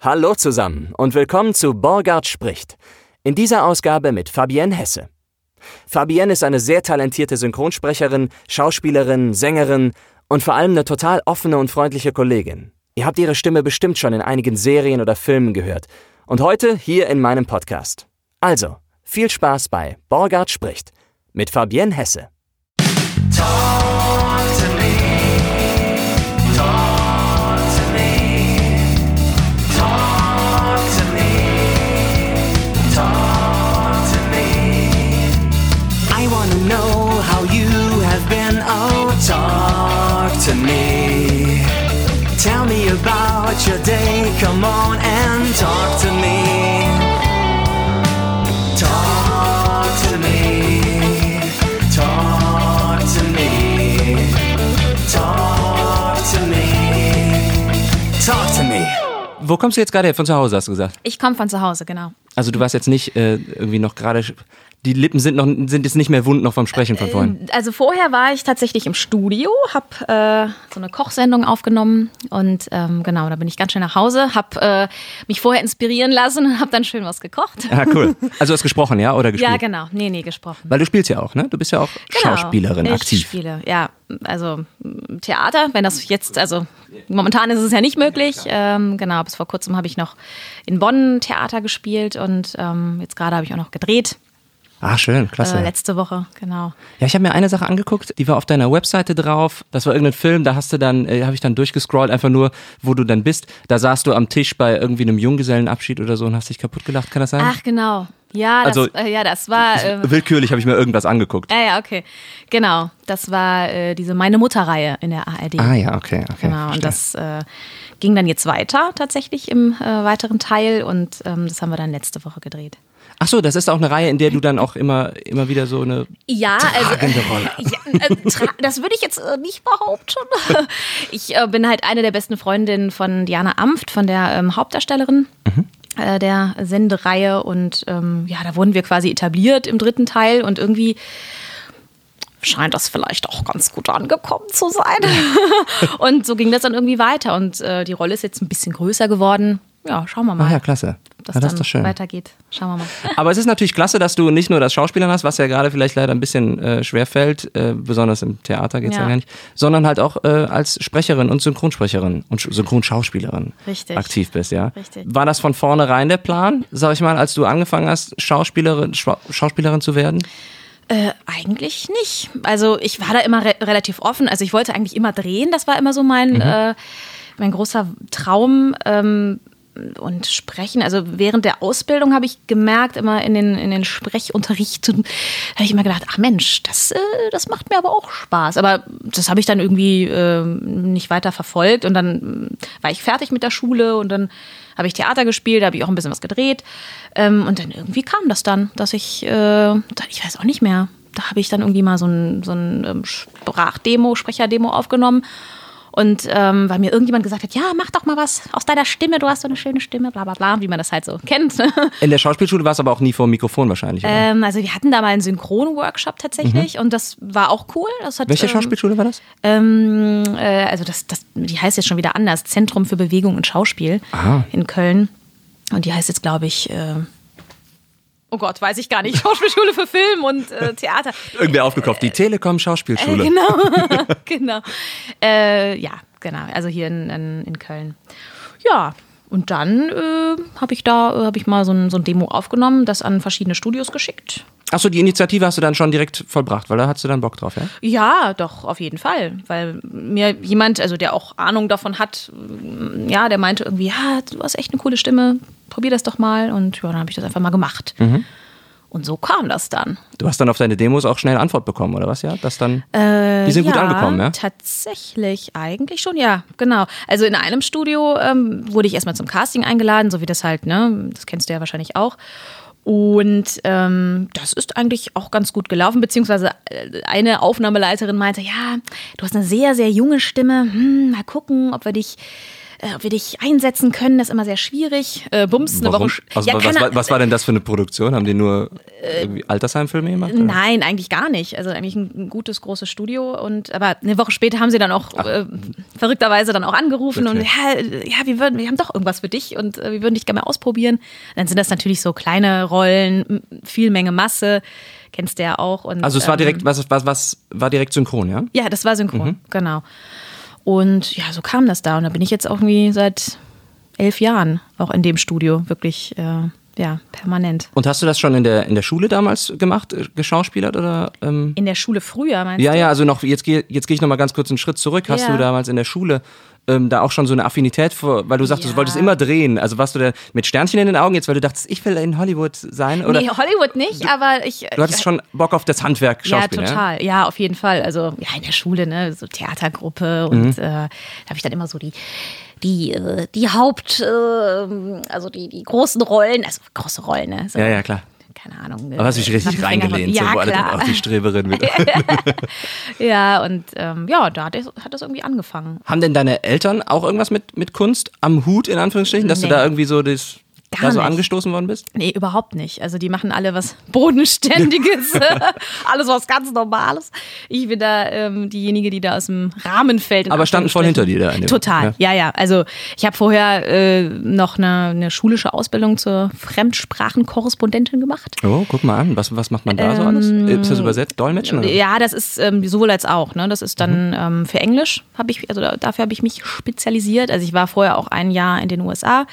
Hallo zusammen und willkommen zu Borgard spricht. In dieser Ausgabe mit Fabienne Hesse. Fabienne ist eine sehr talentierte Synchronsprecherin, Schauspielerin, Sängerin und vor allem eine total offene und freundliche Kollegin. Ihr habt ihre Stimme bestimmt schon in einigen Serien oder Filmen gehört. Und heute hier in meinem Podcast. Also, viel Spaß bei Borgard spricht mit Fabienne Hesse. Talk about your day. Come on and talk to me. Talk to me. Talk to me. Talk to me. Talk to me. Wo kommst du jetzt gerade her? Von zu Hause, hast du gesagt. Ich komme von zu Hause, genau. Also du warst jetzt nicht äh, irgendwie noch gerade, die Lippen sind noch sind jetzt nicht mehr wund noch vom Sprechen von vorhin. Also vorher war ich tatsächlich im Studio, habe äh, so eine Kochsendung aufgenommen und ähm, genau, da bin ich ganz schnell nach Hause, habe äh, mich vorher inspirieren lassen und habe dann schön was gekocht. Ah, cool. Also du hast gesprochen, ja? Oder gespielt? Ja, genau. Nee, nee, gesprochen. Weil du spielst ja auch, ne? Du bist ja auch Genau. Schauspielerin, ich aktiv. spiele, ja. Also m, Theater, wenn das jetzt, also momentan ist es ja nicht möglich. Ähm, genau, bis vor kurzem habe ich noch in Bonn Theater gespielt und ähm, jetzt gerade habe ich auch noch gedreht. Ah, schön, klasse. Äh, letzte Woche, genau. Ja, ich habe mir eine Sache angeguckt, die war auf deiner Webseite drauf. Das war irgendein Film, da hast du dann, äh, habe ich dann durchgescrollt, einfach nur, wo du dann bist. Da saßt du am Tisch bei irgendwie einem Junggesellenabschied oder so und hast dich kaputt gelacht, kann das sein? Ach, genau. Ja, das, Also- äh, ja, das war. Äh, Willkürlich habe ich mir irgendwas angeguckt. Ja, ja, okay. Genau. Das war äh, diese Meine Mutter-Reihe in der ARD. Ah ja, okay, okay. Genau. Und verstehe. das äh, ging dann jetzt weiter tatsächlich im äh, weiteren Teil und ähm, das haben wir dann letzte Woche gedreht. Ach so, das ist auch eine Reihe, in der du dann auch immer, immer wieder so eine Ja, also tragende Rolle. ja, äh, tra- das würde ich jetzt äh, nicht behaupten. Ich äh, bin halt eine der besten Freundinnen von Diana Amft, von der ähm, Hauptdarstellerin äh, der Sendereihe. Und ähm, ja, da wurden wir quasi etabliert im dritten Teil und irgendwie scheint das vielleicht auch ganz gut angekommen zu sein. und so ging das dann irgendwie weiter. Und äh, die Rolle ist jetzt ein bisschen größer geworden. Ja, schauen wir mal. Ah ja, klasse. ob Das ja, das ist dann doch schön. weitergeht. Schauen wir mal. Aber es ist natürlich klasse, dass du nicht nur das Schauspielern hast, was ja gerade vielleicht leider ein bisschen äh, schwer fällt, äh, besonders im Theater geht's ja. Ja. gar nicht, sondern halt auch äh, als Sprecherin und Synchronsprecherin und Sch- Synchronschauspielerin Richtig. aktiv bist, ja. Richtig. War das von vornherein der Plan, sag ich mal, als du angefangen hast, Schauspielerin, Schwa Schauspielerin zu werden? Äh, eigentlich nicht. Also ich war da immer re relativ offen. Also ich wollte eigentlich immer drehen. Das war immer so mein, Mhm. äh, mein großer Traum. Ähm, und sprechen, also während der Ausbildung habe ich gemerkt, immer in den, in den Sprechunterrichten, habe ich immer gedacht, ach Mensch, das, äh, das macht mir aber auch Spaß. Aber das habe ich dann irgendwie ähm, nicht weiter verfolgt und dann ähm, war ich fertig mit der Schule und dann habe ich Theater gespielt, da habe ich auch ein bisschen was gedreht. Ähm, und dann irgendwie kam das dann, dass ich, äh, ich weiß auch nicht mehr, da habe ich dann irgendwie mal so ein, so ein ähm, Sprachdemo, Sprecherdemo aufgenommen. Und ähm, weil mir irgendjemand gesagt hat, ja, mach doch mal was aus deiner Stimme, du hast so eine schöne Stimme, bla bla bla, wie man das halt so kennt. ne? In der Schauspielschule warst du aber auch nie vor dem Mikrofon wahrscheinlich, ähm, also wir hatten da mal einen Synchron-Workshop tatsächlich und das war auch cool. Hat, Welche ähm, Schauspielschule war das? ähm, äh, also das, das, die heißt jetzt schon wieder anders, Zentrum für Bewegung und Schauspiel Aha. in Köln. Und die heißt jetzt, glaube ich, äh, oh Gott, weiß ich gar nicht, Schauspielschule für Film und äh, Theater. Irgendwer aufgekauft, die Telekom Schauspielschule. Äh, genau, genau. Äh, ja, genau. Also hier in, in, in Köln. Ja, und dann äh, habe ich da äh, habe ich mal so ein, so ein Demo aufgenommen, das an verschiedene Studios geschickt. Achso, die Initiative hast du dann schon direkt vollbracht, weil da hast du dann Bock drauf, ja? Ja, doch, auf jeden Fall. Weil mir jemand, also der auch Ahnung davon hat, ja, der meinte irgendwie, ja, du hast echt eine coole Stimme, probier das doch mal. Und ja, dann habe ich das einfach mal gemacht. Und so kam das dann. Du hast dann auf deine Demos auch schnell Antwort bekommen, oder was, ja? Das dann, die sind gut ja, angekommen, ja? Tatsächlich, eigentlich schon, ja, genau. Also in einem Studio ähm, wurde ich erstmal zum Casting eingeladen, so wie das halt, ne, das kennst du ja wahrscheinlich auch. Und ähm, das ist eigentlich auch ganz gut gelaufen, beziehungsweise äh, eine Aufnahmeleiterin meinte, ja, du hast eine sehr, sehr junge Stimme, hm, mal gucken, ob wir dich äh, ob wir dich einsetzen können. Das ist immer sehr schwierig. Äh, Bums, eine Warum? Woche. Also, Ja, was, war, was war denn das für eine Produktion? Haben die nur irgendwie Altersheimfilme gemacht? oder? Nein, eigentlich gar nicht. Also eigentlich ein, gutes, großes Studio. Und aber eine Woche später haben sie dann auch äh, verrückterweise dann auch angerufen und Wirklich? ja, äh, ja, wir würden, wir haben doch irgendwas für dich und äh, wir würden dich gerne mal ausprobieren. Dann sind das natürlich so kleine Rollen, viel Menge Masse, kennst du ja auch. Und, Also es war ähm, direkt, was, was, was war direkt synchron, ja? Ja, das war synchron, Mhm. genau. Und ja, so kam das da. Und da bin ich jetzt auch irgendwie seit elf Jahren auch in dem Studio wirklich äh, ja, permanent. Und hast du das schon in der, in der Schule damals gemacht, äh, geschauspielert oder? Ähm? In der Schule früher, meinst Ja, du? ja, also noch, jetzt gehe jetzt geh ich noch mal ganz kurz einen Schritt zurück. Hast Ja. du damals in der Schule ähm, da auch schon so eine Affinität vor, weil du sagst, Ja. du wolltest immer drehen. Also warst du da mit Sternchen in den Augen jetzt, weil du dachtest, ich will in Hollywood sein? Oder Nee, Hollywood nicht, aber ich. du hattest schon Bock auf das Handwerk Ja, Schauspiel, total. Ja? auf jeden Fall. Also ja, in der Schule, ne, so Theatergruppe und Mhm. äh, da habe ich dann immer so die die äh, die Haupt äh, also die die großen Rollen, also große Rollen, ne? So, Ja, ja, klar. Keine Ahnung. Aber hast du dich richtig reingelehnt, Ja, so, wo alle klar. auch die Streberin wieder. Ja, und ähm, ja, da hat das, hat das irgendwie angefangen. Haben denn deine Eltern auch irgendwas mit, mit Kunst am Hut, in Anführungsstrichen, dass Nee. du da irgendwie so das, Gar da so angestoßen worden bist? Nee, überhaupt nicht. Also die machen alle was Bodenständiges, alles was ganz Normales. Ich bin da ähm, diejenige, die da aus dem Rahmen fällt. Aber standen voll hinter dir da in Total, ja, ja. Also ich habe vorher äh, noch eine, eine schulische Ausbildung zur Fremdsprachenkorrespondentin gemacht. Oh, guck mal an, was, was macht man da so alles? Ist das übersetzt? Dolmetschen? Oder? Ähm, Ja, das ist ähm, sowohl als auch. Ne? Das ist dann ähm, für Englisch habe ich, also da- dafür habe ich mich spezialisiert. Also ich war vorher auch ein Jahr in den USA.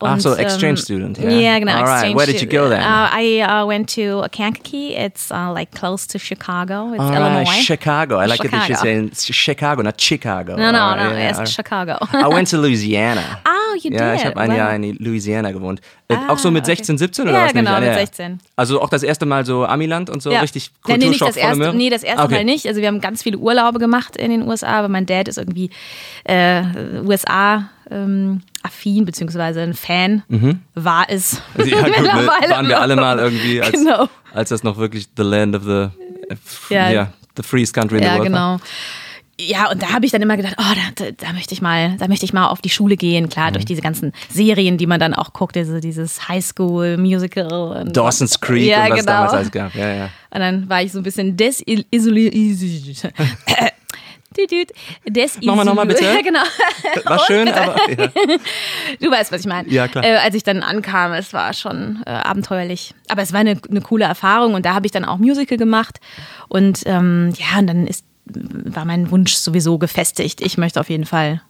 Ach so, exchange ähm, student, yeah. Yeah, genau. All right. Where did you go then? Uh, I uh, went to Kankakee. It's uh, like close to Chicago. It's All right, Illinois. Chicago. I like it that you're Chicago. saying Chicago, not Chicago. No, no, All no. right, yeah, it's right. Chicago. I went to Louisiana. Oh, you Ja, did? ich habe ein. Jahr in Louisiana gewohnt. Ah, auch so mit okay. 16, 17 oder Ja, was? nehme ich genau, mit Ja, ja. 16. Also auch das erste Mal so Amiland und so Ja. richtig nee, Kulturschock erste, Möhre? nee, das erste Okay. Mal nicht. Also wir haben ganz viele Urlaube gemacht in den USA, aber mein Dad ist irgendwie äh, USA ähm, affin beziehungsweise ein Fan war es. Mhm. Ja, gut, ne? Waren wir alle mal irgendwie, als, Genau. als das noch wirklich the land of the, Ja. ja. the freest country in the Ja, world war. genau. Ja, und da habe ich dann immer gedacht, oh, da, da, da möchte ich mal, da möchte ich mal auf die Schule gehen. Klar, Mhm. durch diese ganzen Serien, die man dann auch guckt, diese, dieses Highschool-Musical. und- Dawson's Creek ja, und was genau. damals alles gab. Ja, ja. Und dann war ich so ein bisschen desillusioniert. Desillusioniert. Nochmal, nochmal, bitte. Ja, genau. War schön, aber ja. Du weißt, was ich meine. Ja, klar. Äh, als ich dann ankam, es war schon äh, abenteuerlich. Aber es war eine, eine coole Erfahrung und da habe ich dann auch Musical gemacht. Und ähm, ja, und dann ist, war mein Wunsch sowieso gefestigt. Ich möchte auf jeden Fall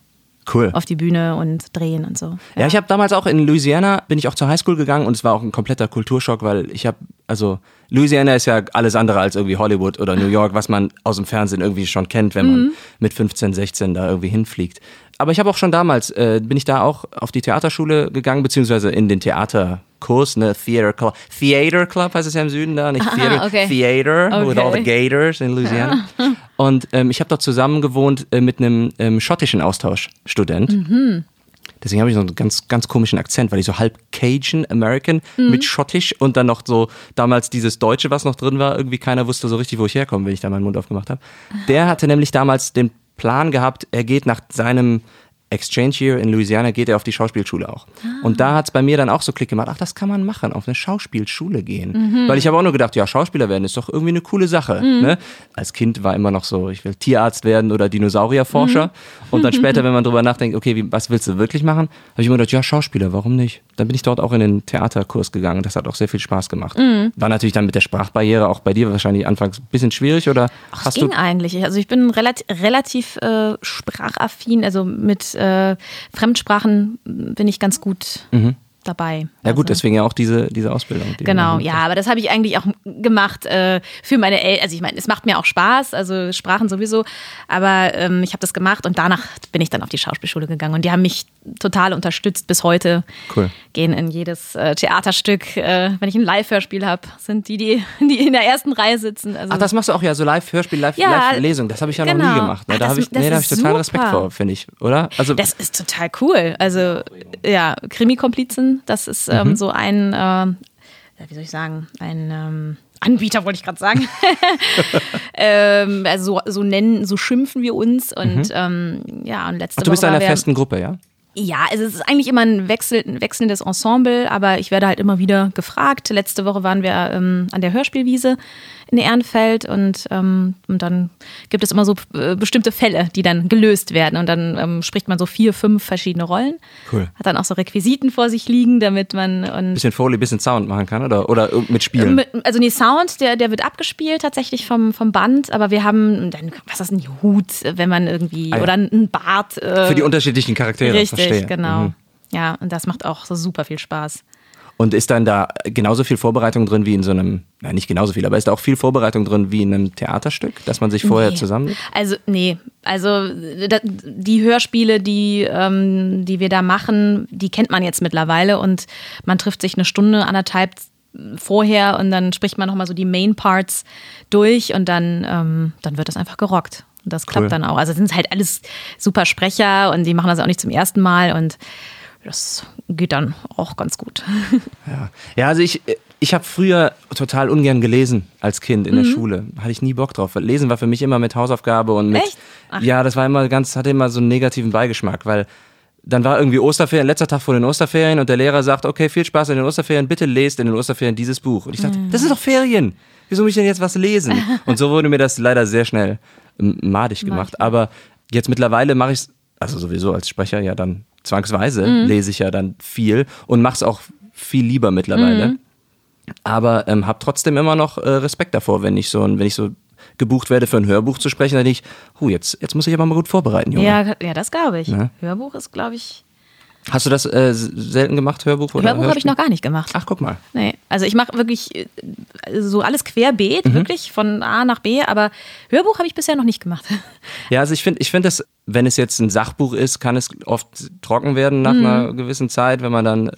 cool. auf die Bühne und drehen und so. Ja, ich habe damals auch in Louisiana, bin ich auch zur Highschool gegangen und es war auch ein kompletter Kulturschock, weil ich habe, also Louisiana ist ja alles andere als irgendwie Hollywood oder New York, was man aus dem Fernsehen irgendwie schon kennt, wenn man mit 15, 16 da irgendwie hinfliegt. Aber ich habe auch schon damals, äh, bin ich da auch auf die Theaterschule gegangen, beziehungsweise in den Theaterkurs, ne, Theater Club. Theater Club heißt es ja im Süden da, nicht Theater, okay. Theater with all the Okay. Gators in Louisiana. Und ähm, ich habe dort zusammen gewohnt äh, mit einem ähm, schottischen Austauschstudent. Deswegen habe ich so einen ganz, ganz komischen Akzent, weil ich so halb Cajun American mit Schottisch und dann noch so damals dieses Deutsche, was noch drin war, irgendwie keiner wusste so richtig, wo ich herkomme, wenn ich da meinen Mund aufgemacht habe. Der hatte nämlich damals den Plan gehabt, er geht nach seinem Exchange Year in Louisiana, geht er auf die Schauspielschule auch. Und da hat es bei mir dann auch so Klick gemacht, ach, das kann man machen, auf eine Schauspielschule gehen. Weil ich habe auch nur gedacht, ja, Schauspieler werden ist doch irgendwie eine coole Sache. Ne? Als Kind war immer noch so, ich will Tierarzt werden oder Dinosaurierforscher. Und dann später, wenn man drüber nachdenkt, okay, wie, was willst du wirklich machen, habe ich immer gedacht, ja, Schauspieler, warum nicht? Dann bin ich dort auch in den Theaterkurs gegangen. Das hat auch sehr viel Spaß gemacht. War natürlich dann mit der Sprachbarriere auch bei dir wahrscheinlich anfangs ein bisschen schwierig oder Ach, hast ging du eigentlich. Also ich bin relativ, relativ äh, sprachaffin, also mit äh, Fremdsprachen bin ich ganz gut dabei. Ja gut, also. deswegen ja auch diese, diese Ausbildung. die Genau, ja, aber das habe ich eigentlich auch gemacht äh, für meine Eltern. Also ich meine, es macht mir auch Spaß, also Sprachen sowieso, aber ähm, ich habe das gemacht und danach bin ich dann auf die Schauspielschule gegangen und die haben mich total unterstützt bis heute. Cool. Gehen in jedes äh, Theaterstück, äh, wenn ich ein Live-Hörspiel habe, sind die, die, die in der ersten Reihe sitzen. Also Ach, das machst du auch ja, so Live-Hörspiel, Ja, Live-Lesung. das habe ich ja noch nie genau. gemacht. Ne? Da habe ich, nee, da ist ich total Respekt super. vor, finde ich, oder? Also, Das ist total cool. Also, ja, Krimi-Komplizen, das ist ähm, Mhm. so ein, ja, wie soll ich sagen, ein ähm, Anbieter wollte ich gerade sagen. ähm, also so, so nennen, so schimpfen wir uns und ähm, ja, und letzte Ach, du bist in einer festen Gruppe, ja? Ja, also es ist eigentlich immer ein, Wechsel, ein wechselndes Ensemble, aber ich werde halt immer wieder gefragt. Letzte Woche waren wir ähm, an der Hörspielwiese in Ehrenfeld und, ähm, und dann gibt es immer so äh, bestimmte Fälle, die dann gelöst werden und dann ähm, spricht man so vier, fünf verschiedene Rollen. Cool. Hat dann auch so Requisiten vor sich liegen, damit man und Bisschen Foley, bisschen Sound machen kann, oder? Oder mit Spielen. also nee, Sound, der, der wird abgespielt tatsächlich vom, vom Band, aber wir haben dann, was ist ein Hut, wenn man irgendwie, Ah ja. oder ein Bart. Äh, Für die unterschiedlichen Charaktere, Richtig, verstehe. genau. Mhm. Ja, und das macht auch so super viel Spaß. Und ist dann da genauso viel Vorbereitung drin wie in so einem, na nicht genauso viel, aber ist da auch viel Vorbereitung drin wie in einem Theaterstück, dass man sich vorher Nee. zusammen. Also, nee. Also, die Hörspiele, die, ähm, die wir da machen, die kennt man jetzt mittlerweile und man trifft sich eine Stunde, anderthalb vorher und dann spricht man nochmal so die Main Parts durch und dann, ähm, dann wird das einfach gerockt. Und das klappt Cool. dann auch. Also, es sind halt alles super Sprecher und die machen das auch nicht zum ersten Mal und das geht dann auch ganz gut. Ja, ja also ich, ich habe früher total ungern gelesen als Kind in Mhm. der Schule. Hatte ich nie Bock drauf. Lesen war für mich immer mit Hausaufgabe und mit. Echt? Ach. Ja, das war immer ganz, hatte immer so einen negativen Beigeschmack, weil dann war irgendwie Osterferien, letzter Tag vor den Osterferien und der Lehrer sagt, okay, viel Spaß in den Osterferien, bitte lest in den Osterferien dieses Buch. Und ich dachte, das sind doch Ferien. Wieso muss ich denn jetzt was lesen? Und so wurde mir das leider sehr schnell madig gemacht. Aber jetzt mittlerweile mache ich es, also sowieso als Sprecher ja dann zwangsweise, lese ich ja dann viel und mache es auch viel lieber mittlerweile. Aber ähm, habe trotzdem immer noch äh, Respekt davor, wenn ich so, wenn ich so gebucht werde für ein Hörbuch zu sprechen, dann denke ich, huh, jetzt, jetzt muss ich aber mal gut vorbereiten, Junge. Ja, ja das glaube ich. Ne? Hörbuch ist, glaube ich. Hast du das äh, selten gemacht, Hörbuch oder Hörbuch habe ich noch gar nicht gemacht. Ach, guck mal. Nee, also ich mache wirklich äh, so alles querbeet, Mhm. wirklich von A nach B, aber Hörbuch habe ich bisher noch nicht gemacht. Ja, also ich finde, ich finde, dass wenn es jetzt ein Sachbuch ist, kann es oft trocken werden Mhm. nach einer gewissen Zeit, wenn man dann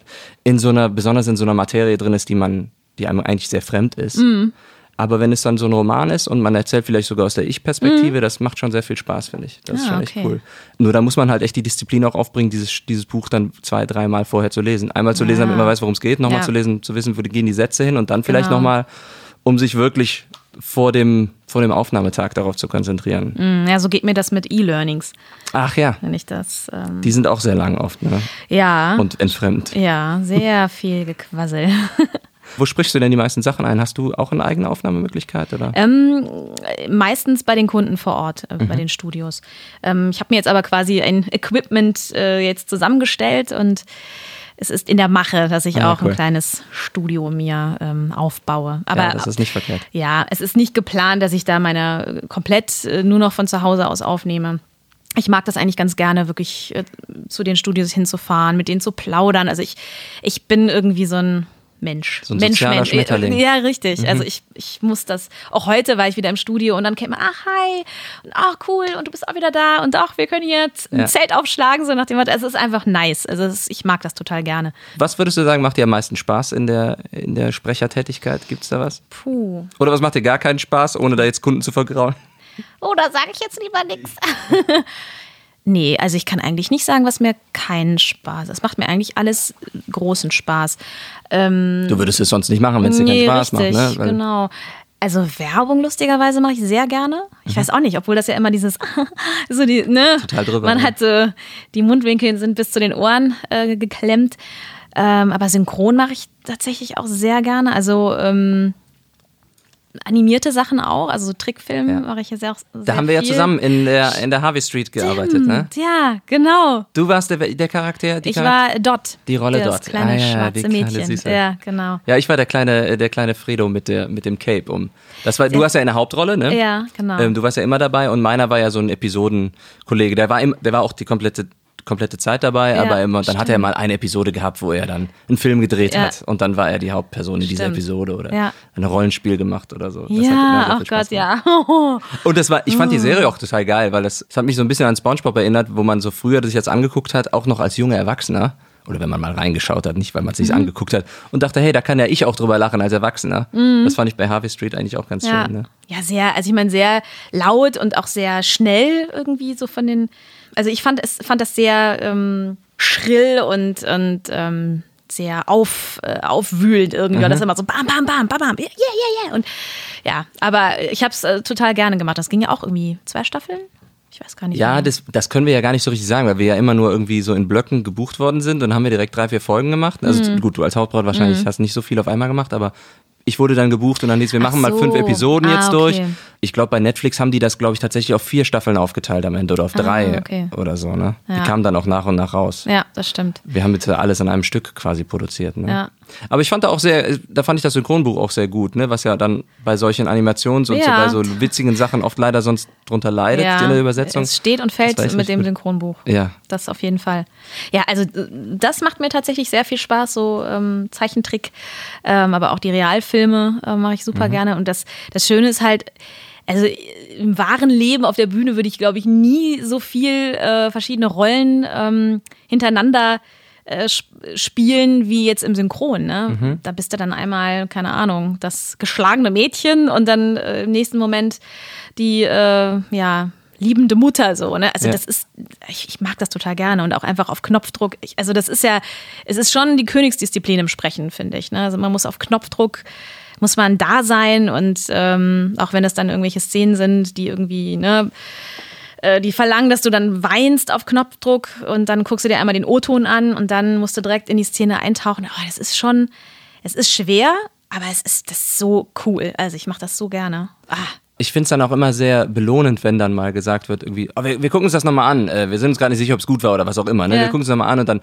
in so einer, besonders in so einer Materie drin ist, die man, die einem eigentlich sehr fremd ist. Mhm. Aber wenn es dann so ein Roman ist und man erzählt vielleicht sogar aus der Ich-Perspektive, das macht schon sehr viel Spaß, finde ich. Das ist Mhm. Ah, schon echt okay. cool. Nur da muss man halt echt die Disziplin auch aufbringen, dieses, dieses Buch dann zwei, dreimal vorher zu lesen. Einmal zu lesen, damit man weiß, worum es geht, nochmal Ja. zu lesen, zu wissen, wo gehen die Sätze hin und dann vielleicht Genau. nochmal, um sich wirklich vor dem, vor dem Aufnahmetag darauf zu konzentrieren. Hm, Ja, so geht mir das mit E-Learnings, Ach ja, wenn ich das. Ähm, die sind auch sehr lang oft, ne? ja. Und entfremd. ja, sehr viel Gequassel. Wo sprichst du denn die meisten Sachen ein? Hast du auch eine eigene Aufnahmemöglichkeit? Oder? Ähm, meistens bei den Kunden vor Ort, äh, Mhm. bei den Studios. Ähm, ich habe mir jetzt aber quasi ein Equipment äh, jetzt zusammengestellt und es ist in der Mache, dass ich Ah, auch cool. ein kleines Studio mir ähm, aufbaue. Aber ja, das ist nicht verkehrt. Ja, es ist nicht geplant, dass ich da meine äh, komplett äh, nur noch von zu Hause aus aufnehme. Ich mag das eigentlich ganz gerne, wirklich äh, zu den Studios hinzufahren, mit denen zu plaudern. Also ich, ich bin irgendwie so ein Mensch. So ein Mensch, Mensch. Schmetterling. Mhm. Ja, richtig. Also ich, ich muss das. Auch heute war ich wieder im Studio und dann man, ach hi, und ach cool, und du bist auch wieder da und ach, wir können jetzt ein Ja. Zelt aufschlagen, so nach dem Motto. Es ist einfach nice. Also ist, ich mag das total gerne. Was würdest du sagen, macht dir am meisten Spaß in der, in der Sprechertätigkeit? Gibt es da was? Puh. Oder was macht dir gar keinen Spaß, ohne da jetzt Kunden zu vergrauen? Oh, da sage ich jetzt lieber nichts. Nee, also ich kann eigentlich nicht sagen, was mir keinen Spaß. Es macht mir eigentlich alles großen Spaß. Ähm, Du würdest es sonst nicht machen, wenn es dir keinen nee, Spaß richtig, macht. Ne? Weil- genau. Also Werbung lustigerweise mache ich sehr gerne. Ich weiß auch nicht, obwohl das ja immer dieses so die ne Mhm. Total drüber, man ne? hat so die Mundwinkel sind bis zu den Ohren äh, geklemmt. Ähm, aber Synchron mache ich tatsächlich auch sehr gerne. Also ähm, animierte Sachen auch, also so Trickfilme Ja. mache ich ja sehr, sehr Da haben wir ja viel. zusammen in der, in der Harvey Street gearbeitet. Ne? Ja, genau. Du warst der, der Charakter? Ich Charakter- war Dot. Die Rolle das Dot. kleine Ah, ja, ja, schwarze Mädchen. Süße. Ja, genau. Ja, ich war der kleine, der kleine Fredo mit, der, mit dem Cape um. Das war, du warst ja in der Hauptrolle, ne? Ja, genau. Ähm, du warst ja immer dabei und meiner war ja so ein Episodenkollege. Der war, im, der war auch die komplette, komplette Zeit dabei, Ja, aber immer, dann hat er stimmt. mal eine Episode gehabt, wo er dann einen Film gedreht Ja. hat und dann war er die Hauptperson in dieser Stimmt. Episode oder Ja. ein Rollenspiel gemacht oder so. Das hat immer ja, oh Gott, ja. Und das war, ich fand die Serie auch total geil, weil das, das hat mich so ein bisschen an SpongeBob erinnert, wo man so früher sich jetzt angeguckt hat, auch noch als junger Erwachsener. Oder wenn man mal reingeschaut hat, nicht weil man es Mhm. sich angeguckt hat und dachte, hey, da kann ja ich auch drüber lachen als Erwachsener. Das fand ich bei Harvey Street eigentlich auch ganz Mhm. Ja. schön. Ne? ja, sehr, also ich meine, sehr laut und auch sehr schnell irgendwie so von den. Also ich fand es, fand das sehr ähm, schrill und, und ähm, sehr auf, äh, aufwühlend irgendwie. Und Das ist immer so bam, bam, bam, bam, bam, yeah, yeah, yeah. Und ja, aber ich habe es äh, total gerne gemacht. Das ging ja auch irgendwie zwei Staffeln. Ich weiß gar nicht. Ja, mehr. das, das können wir ja gar nicht so richtig sagen, weil wir ja immer nur irgendwie so in Blöcken gebucht worden sind und haben wir direkt drei, vier Folgen gemacht. Also Mhm. gut, du als Hauptbraut wahrscheinlich hast nicht so viel auf einmal gemacht, aber ich wurde dann gebucht und dann hieß, wir machen mal so. fünf Episoden Ah, jetzt okay. durch. Ich glaube, bei Netflix haben die das, glaube ich, tatsächlich auf vier Staffeln aufgeteilt am Ende oder auf drei Ah, okay. oder so. Ne? Die Ja. kamen dann auch nach und nach raus. Ja, das stimmt. Wir haben jetzt alles an einem Stück quasi produziert. Ne? Ja. Aber ich fand da auch sehr, da fand ich das Synchronbuch auch sehr gut, ne? was ja dann bei solchen Animations- und so, Ja. bei so witzigen Sachen oft leider sonst drunter leidet ja, in der Übersetzung. Es steht und fällt mit dem gut. Synchronbuch. Ja. Das auf jeden Fall. Ja, also äh, das macht mir tatsächlich sehr viel Spaß, so ähm, Zeichentrick, ähm, aber auch die Realfilme äh, mache ich super Mhm. gerne. Und das, das Schöne ist halt, also im wahren Leben auf der Bühne würde ich, glaube ich, nie so viel äh, verschiedene Rollen ähm, hintereinander äh, sp- spielen wie jetzt im Synchron. Ne? Mhm. Da bist du dann einmal, keine Ahnung, das geschlagene Mädchen und dann äh, im nächsten Moment die, äh, ja, liebende Mutter so. Ne? Also Ja. das ist, ich, ich mag das total gerne und auch einfach auf Knopfdruck. Ich, also das ist ja, es ist schon die Königsdisziplin im Sprechen, finde ich. Ne? Also man muss auf Knopfdruck muss man da sein und ähm, auch wenn es dann irgendwelche Szenen sind, die irgendwie, ne, äh, die verlangen, dass du dann weinst auf Knopfdruck und dann guckst du dir einmal den O-Ton an und dann musst du direkt in die Szene eintauchen. Oh, das ist schon, es ist schwer, aber es ist, das ist so cool. Also ich mache das so gerne. Ah, Ich finde es dann auch immer sehr belohnend, wenn dann mal gesagt wird, irgendwie, oh, wir, wir gucken uns das nochmal an. Äh, wir sind uns gar nicht sicher, ob es gut war oder was auch immer. Ne? Ja. Wir gucken es nochmal an und dann,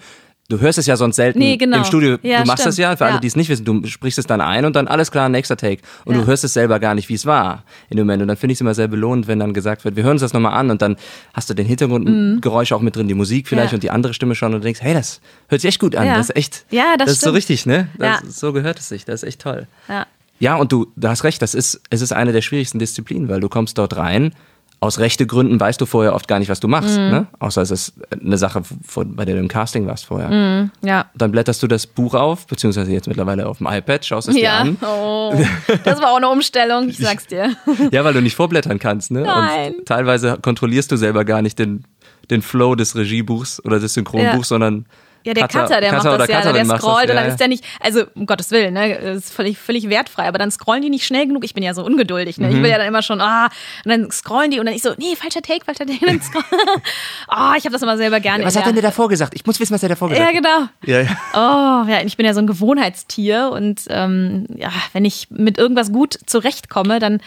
du hörst es ja sonst selten Nee, genau. im Studio. Ja, du machst stimmt. das ja, für alle, Ja. die es nicht wissen, du sprichst es dann ein und dann alles klar, nächster Take. Und Ja. du hörst es selber gar nicht, wie es war in dem Moment. Und dann finde ich es immer sehr belohnend, wenn dann gesagt wird, wir hören uns das nochmal an und dann hast du den Hintergrundgeräusche auch mit drin, die Musik vielleicht Mhm. Und die andere Stimme schon und du denkst, hey, das hört sich echt gut an. Das ist echt, Ja, das ist so richtig, ne? Das. So gehört es sich, das ist echt toll. ja. Ja, und du, du hast recht, das ist, es ist eine der schwierigsten Disziplinen, weil du kommst dort rein. Aus rechte Gründen weißt du vorher oft gar nicht, was du machst. Mhm. Ne? Außer es ist eine Sache, bei der du im Casting warst vorher. Ja. Dann blätterst du das Buch auf, beziehungsweise jetzt mittlerweile auf dem iPad, schaust es dir Ja, an. oh, das war auch eine Umstellung, ich sag's dir. Ja, weil du nicht vorblättern kannst. Ne? Nein. Und teilweise kontrollierst du selber gar nicht den, den Flow des Regiebuchs oder des Synchronbuchs, sondern Ja, der Cutter- Cutter, der Cutter macht das ja, Cutterin der das, scrollt und ja, dann ja. ist der nicht, also um Gottes Willen, ne, ist völlig, völlig wertfrei, aber dann scrollen die nicht schnell genug. Ich bin ja so ungeduldig, ne? Ich Mhm. will ja dann immer schon, ah, und dann scrollen die und dann ich so, nee, falscher Take, falscher Take. Dann scroll- Ah, ich habe das immer selber gerne. Was ja. hat denn der davor gesagt? Ich muss wissen, was der davor gesagt Ja, hat. genau. Ja, ja. Oh, ja, ich bin ja so ein Gewohnheitstier und ähm, ja, wenn ich mit irgendwas gut zurechtkomme, dann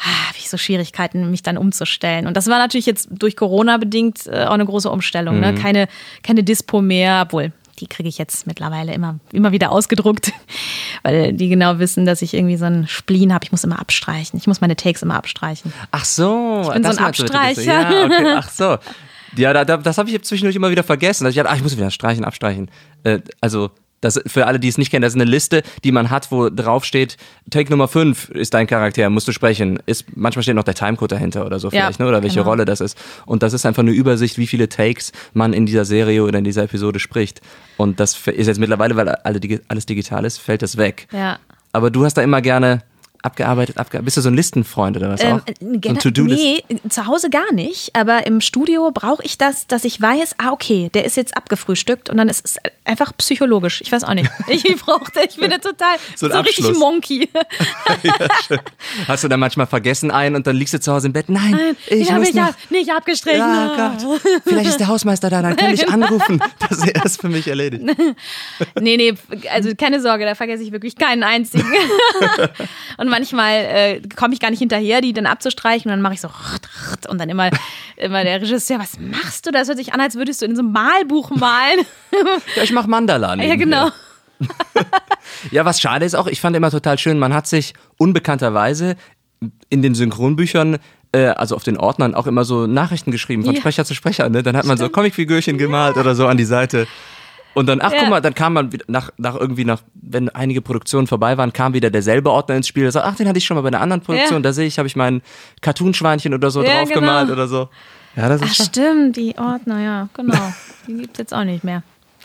habe ich so Schwierigkeiten, mich dann umzustellen. Und das war natürlich jetzt durch Corona bedingt äh, auch eine große Umstellung. Ne? Keine, keine Dispo mehr, obwohl die kriege ich jetzt mittlerweile immer, immer wieder ausgedruckt, weil die genau wissen, dass ich irgendwie so einen Spleen habe. Ich muss immer abstreichen. Ich muss meine Takes immer abstreichen. Ach so, bin das so ein. Abstreicher. Ja, okay, ach so. Ja, da, da, das habe ich zwischendurch immer wieder vergessen. Dass ich dachte, ach, ich muss wieder streichen, abstreichen. Äh, also, das, für alle, die es nicht kennen, das ist eine Liste, die man hat, wo drauf steht, Take Nummer 5 ist dein Charakter, musst du sprechen. Ist, manchmal steht noch der Timecode dahinter oder so Ja, vielleicht, ne? oder welche genau. Rolle das ist. Und das ist einfach eine Übersicht, wie viele Takes man in dieser Serie oder in dieser Episode spricht. Und das ist jetzt mittlerweile, weil alle, alles digital ist, fällt das weg. Ja. Aber du hast da immer gerne abgearbeitet, abgearbeitet. Bist du so ein Listenfreund oder was auch? Ähm, So To-Do-List? nee, zu Hause gar nicht, aber im Studio brauche ich das, dass ich weiß, ah, okay, der ist jetzt abgefrühstückt und dann ist es einfach psychologisch. Ich weiß auch nicht. Ich brauchte, ich bin ja total So so, richtig. Monkey. Hast du dann manchmal vergessen einen und dann liegst du zu Hause im Bett? Nein, ich Den habe muss ich noch. ja nicht abgestrichen. Ja, Gott. Vielleicht ist der Hausmeister da, dann kann ich anrufen. Das ist erst für mich erledigt. Nee, nee, also keine Sorge, da vergesse ich wirklich keinen einzigen. und manchmal äh, komme ich gar nicht hinterher, die dann abzustreichen und dann mache ich so und dann immer, immer der Regisseur, was machst du? Das hört sich an, als würdest du in so einem Malbuch malen. Ja, ich mach Mandala. ja, genau. Ja, was schade ist auch, ich fand immer total schön, man hat sich unbekannterweise in den Synchronbüchern äh, also auf den Ordnern auch immer so Nachrichten geschrieben von Ja. Sprecher zu Sprecher. Ne? Dann hat man so Comicfigürchen gemalt oder so an die Seite. Und dann, ach Ja. guck mal, dann kam man wieder nach, nach irgendwie nach, wenn einige Produktionen vorbei waren, kam wieder derselbe Ordner ins Spiel. Der sagt, ach, den hatte ich schon mal bei einer anderen Produktion. Ja. Da sehe ich, habe ich mein Cartoonschweinchen oder so Ja, drauf genau. gemalt oder so. Ja, das Ach ist schon. stimmt, die Ordner, ja, genau. Die gibt's jetzt auch nicht mehr.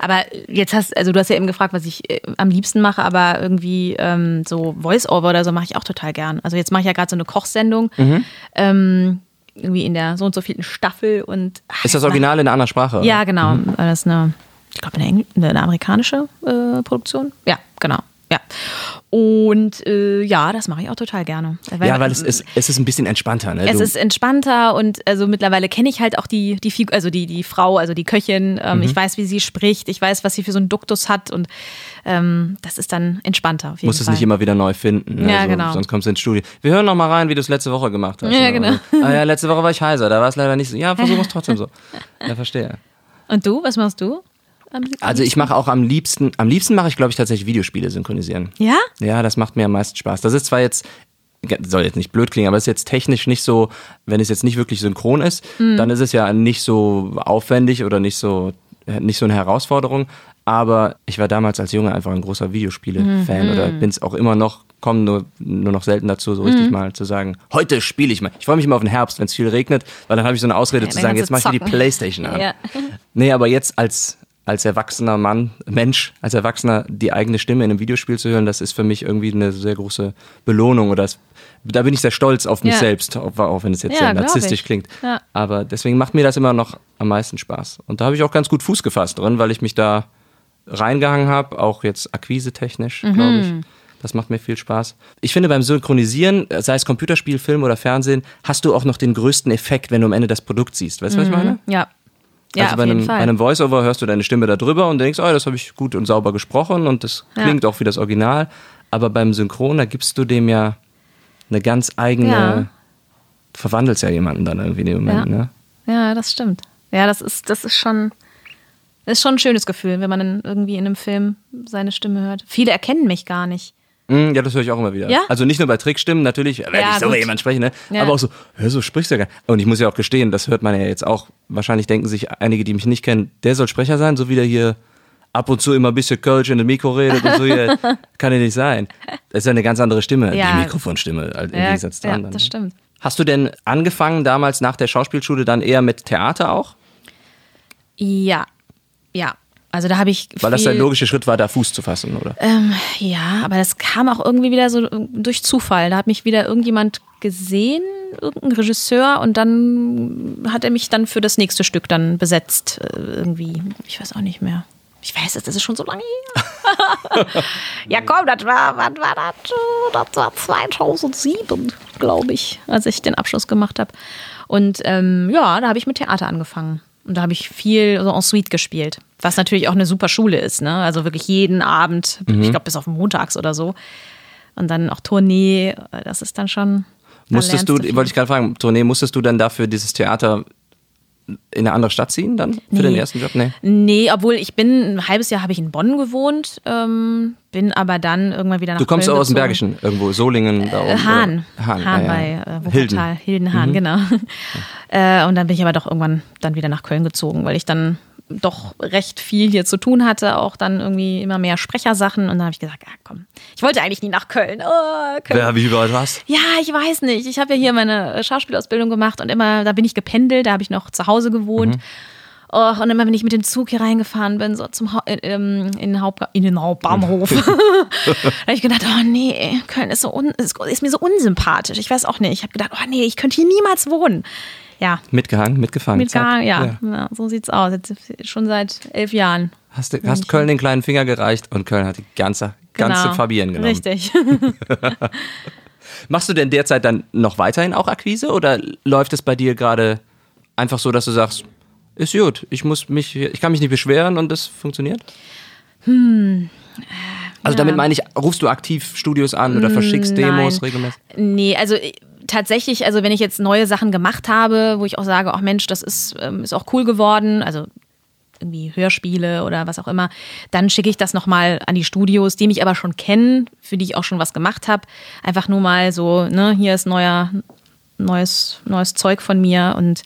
Aber jetzt hast, also du hast ja eben gefragt, was ich äh, am liebsten mache, aber irgendwie ähm, so Voice-Over oder so mache ich auch total gern. Also jetzt mache ich ja gerade so eine Kochsendung, Mhm. ähm, irgendwie in der so und so vierten Staffel und ach, Ist das Original in einer anderen Sprache? Ja, genau. Mhm. Das ist eine ich glaube, eine, eine amerikanische äh, Produktion. Ja, genau. Ja. Und äh, ja, das mache ich auch total gerne. ja, weil es ist, es ist ein bisschen entspannter. Ne? es Du- ist entspannter und also mittlerweile kenne ich halt auch die, die Figur, also die, die Frau, also die Köchin. Ähm, Mhm. Ich weiß, wie sie spricht, ich weiß, was sie für so einen Duktus hat und ähm, das ist dann entspannter auf jeden musst es nicht immer wieder neu finden. Ne? Ja, so, genau. Sonst kommst du ins Studio. Wir hören noch mal rein, wie du es letzte Woche gemacht hast. Ja, ne? genau. Ah ja, letzte Woche war ich heiser, da war es leider nicht so. Ja, versuch es trotzdem so. Ja, verstehe. Und du, was machst du? Also ich mache auch am liebsten, am liebsten mache ich, glaube ich, tatsächlich Videospiele synchronisieren. Ja? Ja, das macht mir am meisten Spaß. Das ist zwar jetzt, soll jetzt nicht blöd klingen, aber es ist jetzt technisch nicht so, wenn es jetzt nicht wirklich synchron ist, Mhm. dann ist es ja nicht so aufwendig oder nicht so, nicht so eine Herausforderung. Aber ich war damals als Junge einfach ein großer Videospiele-Fan Mhm. oder bin es auch immer noch, komme nur, nur noch selten dazu, so richtig Mhm. mal zu sagen, heute spiele ich mal. Ich freue mich immer auf den Herbst, wenn es viel regnet, weil dann habe ich so eine Ausrede Ja, zu sagen, jetzt mache ich die. Playstation an. Ja. Nee, aber jetzt als, als erwachsener Mann, Mensch, als Erwachsener die eigene Stimme in einem Videospiel zu hören, das ist für mich irgendwie eine sehr große Belohnung oder es, da bin ich sehr stolz auf mich Ja. selbst, auch, auch wenn es jetzt Ja, sehr narzisstisch klingt. Ja. Aber deswegen macht mir das immer noch am meisten Spaß. Und da habe ich auch ganz gut Fuß gefasst drin, weil ich mich da reingehangen habe, auch jetzt akquisetechnisch, Mhm. glaube ich. Das macht mir viel Spaß. Ich finde, beim Synchronisieren, sei es Computerspiel, Film oder Fernsehen, hast du auch noch den größten Effekt, wenn du am Ende das Produkt siehst. Weißt du, was ich meine? Ja. Ja, also bei einem, bei einem Voiceover hörst du deine Stimme da drüber und denkst, oh, das habe ich gut und sauber gesprochen und das Ja. klingt auch wie das Original. Aber beim Synchron, da gibst du dem ja eine ganz eigene, Ja. verwandelst ja jemanden dann irgendwie in dem Moment, Ja. ne? Ja, das stimmt. Ja, das ist, das ist schon, das ist schon ein schönes Gefühl, wenn man dann irgendwie in einem Film seine Stimme hört. Viele erkennen mich gar nicht. Mm, Ja, das höre ich auch immer wieder. Ja? Also nicht nur bei Trickstimmen, natürlich, wenn Ja, ich so gut. über jemanden spreche, ne? Ja. aber auch so, so sprichst du ja gar nicht. Und ich muss ja auch gestehen, das hört man ja jetzt auch. Wahrscheinlich denken sich einige, die mich nicht kennen, der soll Sprecher sein, so wie der hier ab und zu immer ein bisschen Kölsch in den Mikro redet und so. Hier. Kann ja nicht sein. Das ist ja eine ganz andere Stimme, Ja. die Mikrofonstimme, halt im Ja, Gegensatz ja, dran. dann, das ne? stimmt. Hast du denn angefangen damals nach der Schauspielschule dann eher mit Theater auch? Ja, ja. Also da habe ich Weil das der logische Schritt war, da Fuß zu fassen, oder? Ähm, ja, aber das kam auch irgendwie wieder so durch Zufall. Da hat mich wieder irgendjemand gesehen, irgendein Regisseur, und dann hat er mich dann für das nächste Stück dann besetzt. äh, Irgendwie, ich weiß auch nicht mehr. Ich weiß es, das ist schon so lange her. ja, komm, das war, wann war das? Das war 2007, glaube ich, als ich den Abschluss gemacht habe. Und ähm, ja, da habe ich mit Theater angefangen. Und da habe ich viel so en suite gespielt. Was natürlich auch eine super Schule ist, ne? Also wirklich jeden Abend, ich glaube bis auf montags oder so. Und dann auch Tournee, das ist dann schon. da Musstest du, wollte ich gerade fragen, Tournee, musstest du dann dafür dieses Theater in eine andere Stadt ziehen dann für Nee. den ersten Job? Nee. Nee, obwohl ich bin, ein halbes Jahr habe ich in Bonn gewohnt, ähm, bin aber dann irgendwann wieder nach Du kommst Köln auch aus dem. Bergischen, irgendwo, Solingen da oben. Hahn. oder? Hahn, ah, ja, bei ja. äh, Wuppertal. Hilden. Hildenhahn, genau. Äh, und dann bin ich aber doch irgendwann dann wieder nach Köln gezogen, weil ich dann doch recht viel hier zu tun hatte, auch dann irgendwie immer mehr Sprechersachen. Und dann habe ich gesagt, ah, komm, ich wollte eigentlich nie nach Köln. Oh, Köln. Wer, wie weit warst Ja, ich weiß nicht. Ich habe ja hier meine Schauspielausbildung gemacht und immer, da bin ich gependelt, da habe ich noch zu Hause gewohnt. Mhm. Och, und immer, wenn ich mit dem Zug hier reingefahren bin, so zum ha in, ähm, in, den Haupt in den Hauptbahnhof, da habe ich gedacht, oh nee, Köln ist, so ist, ist mir so unsympathisch. Ich weiß auch nicht. Ich habe gedacht, oh nee, ich könnte hier niemals wohnen. Ja, Mitgehangen, mitgefangen. mit zack. gar, ja, ja. so sieht's aus. Jetzt, schon seit elf Jahren. Hast, du, hast Köln den kleinen Finger gereicht und Köln hat die ganze, ganze Genau. Fabienne genommen. Richtig. Machst du denn derzeit dann noch weiterhin auch Akquise oder läuft es bei dir gerade einfach so, dass du sagst, ist gut, ich muss mich, ich kann mich nicht beschweren und das funktioniert? Hm. Also damit meine ich, rufst du aktiv Studios an oder verschickst Demos Nein. regelmäßig? Nee, also tatsächlich, also wenn ich jetzt neue Sachen gemacht habe, wo ich auch sage, ach Mensch, das ist, ähm, ist auch cool geworden, also irgendwie Hörspiele oder was auch immer, dann schicke ich das nochmal an die Studios, die mich aber schon kennen, für die ich auch schon was gemacht habe. Einfach nur mal so, ne, hier ist neuer, neues, neues Zeug von mir und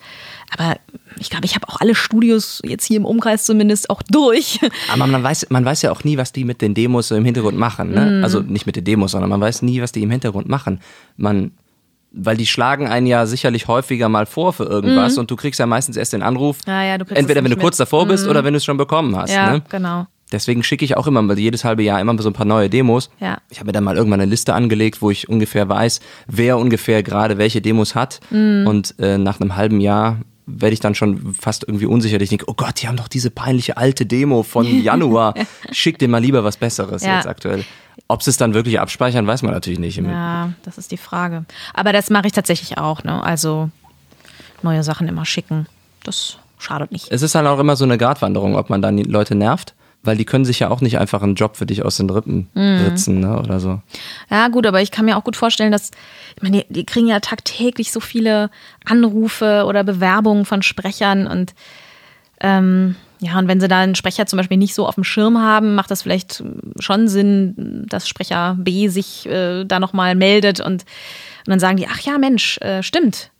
aber ich glaube, ich habe auch alle Studios jetzt hier im Umkreis zumindest auch durch. Aber man weiß, man weiß ja auch nie, was die mit den Demos so im Hintergrund machen. Ne? Mhm. Also nicht mit den Demos, sondern man weiß nie, was die im Hintergrund machen. Man, weil die schlagen einen ja sicherlich häufiger mal vor für irgendwas und du kriegst ja meistens erst den Anruf, Mhm. Ja, ja, du entweder wenn du kurz mit. Mhm. davor bist oder wenn du es schon bekommen hast. ja, Ne? genau. Deswegen schicke ich auch immer, jedes halbe Jahr immer so ein paar neue Demos. Ja. Ich habe mir dann mal irgendwann eine Liste angelegt, wo ich ungefähr weiß, wer ungefähr gerade welche Demos hat. Mhm. Und äh, nach einem halben Jahr werde ich dann schon fast irgendwie unsicher. Ich denke, oh Gott, die haben doch diese peinliche alte Demo von Januar. Schick dir mal lieber was Besseres Ja. jetzt aktuell. Ob sie es dann wirklich abspeichern, weiß man natürlich nicht. Ja, das ist die Frage. Aber das mache ich tatsächlich auch, ne? Also neue Sachen immer schicken. Das schadet nicht. Es ist halt auch immer so eine Gratwanderung, ob man dann die Leute nervt, weil die können sich ja auch nicht einfach einen Job für dich aus den Rippen Mhm. ritzen ne, oder so. Ja, gut, aber ich kann mir auch gut vorstellen, dass, ich meine, die, die kriegen ja tagtäglich so viele Anrufe oder Bewerbungen von Sprechern und ähm, ja, und wenn sie da einen Sprecher zum Beispiel nicht so auf dem Schirm haben, macht das vielleicht schon Sinn, dass Sprecher B sich äh, da nochmal meldet und, und dann sagen die, ach ja, Mensch, äh, stimmt.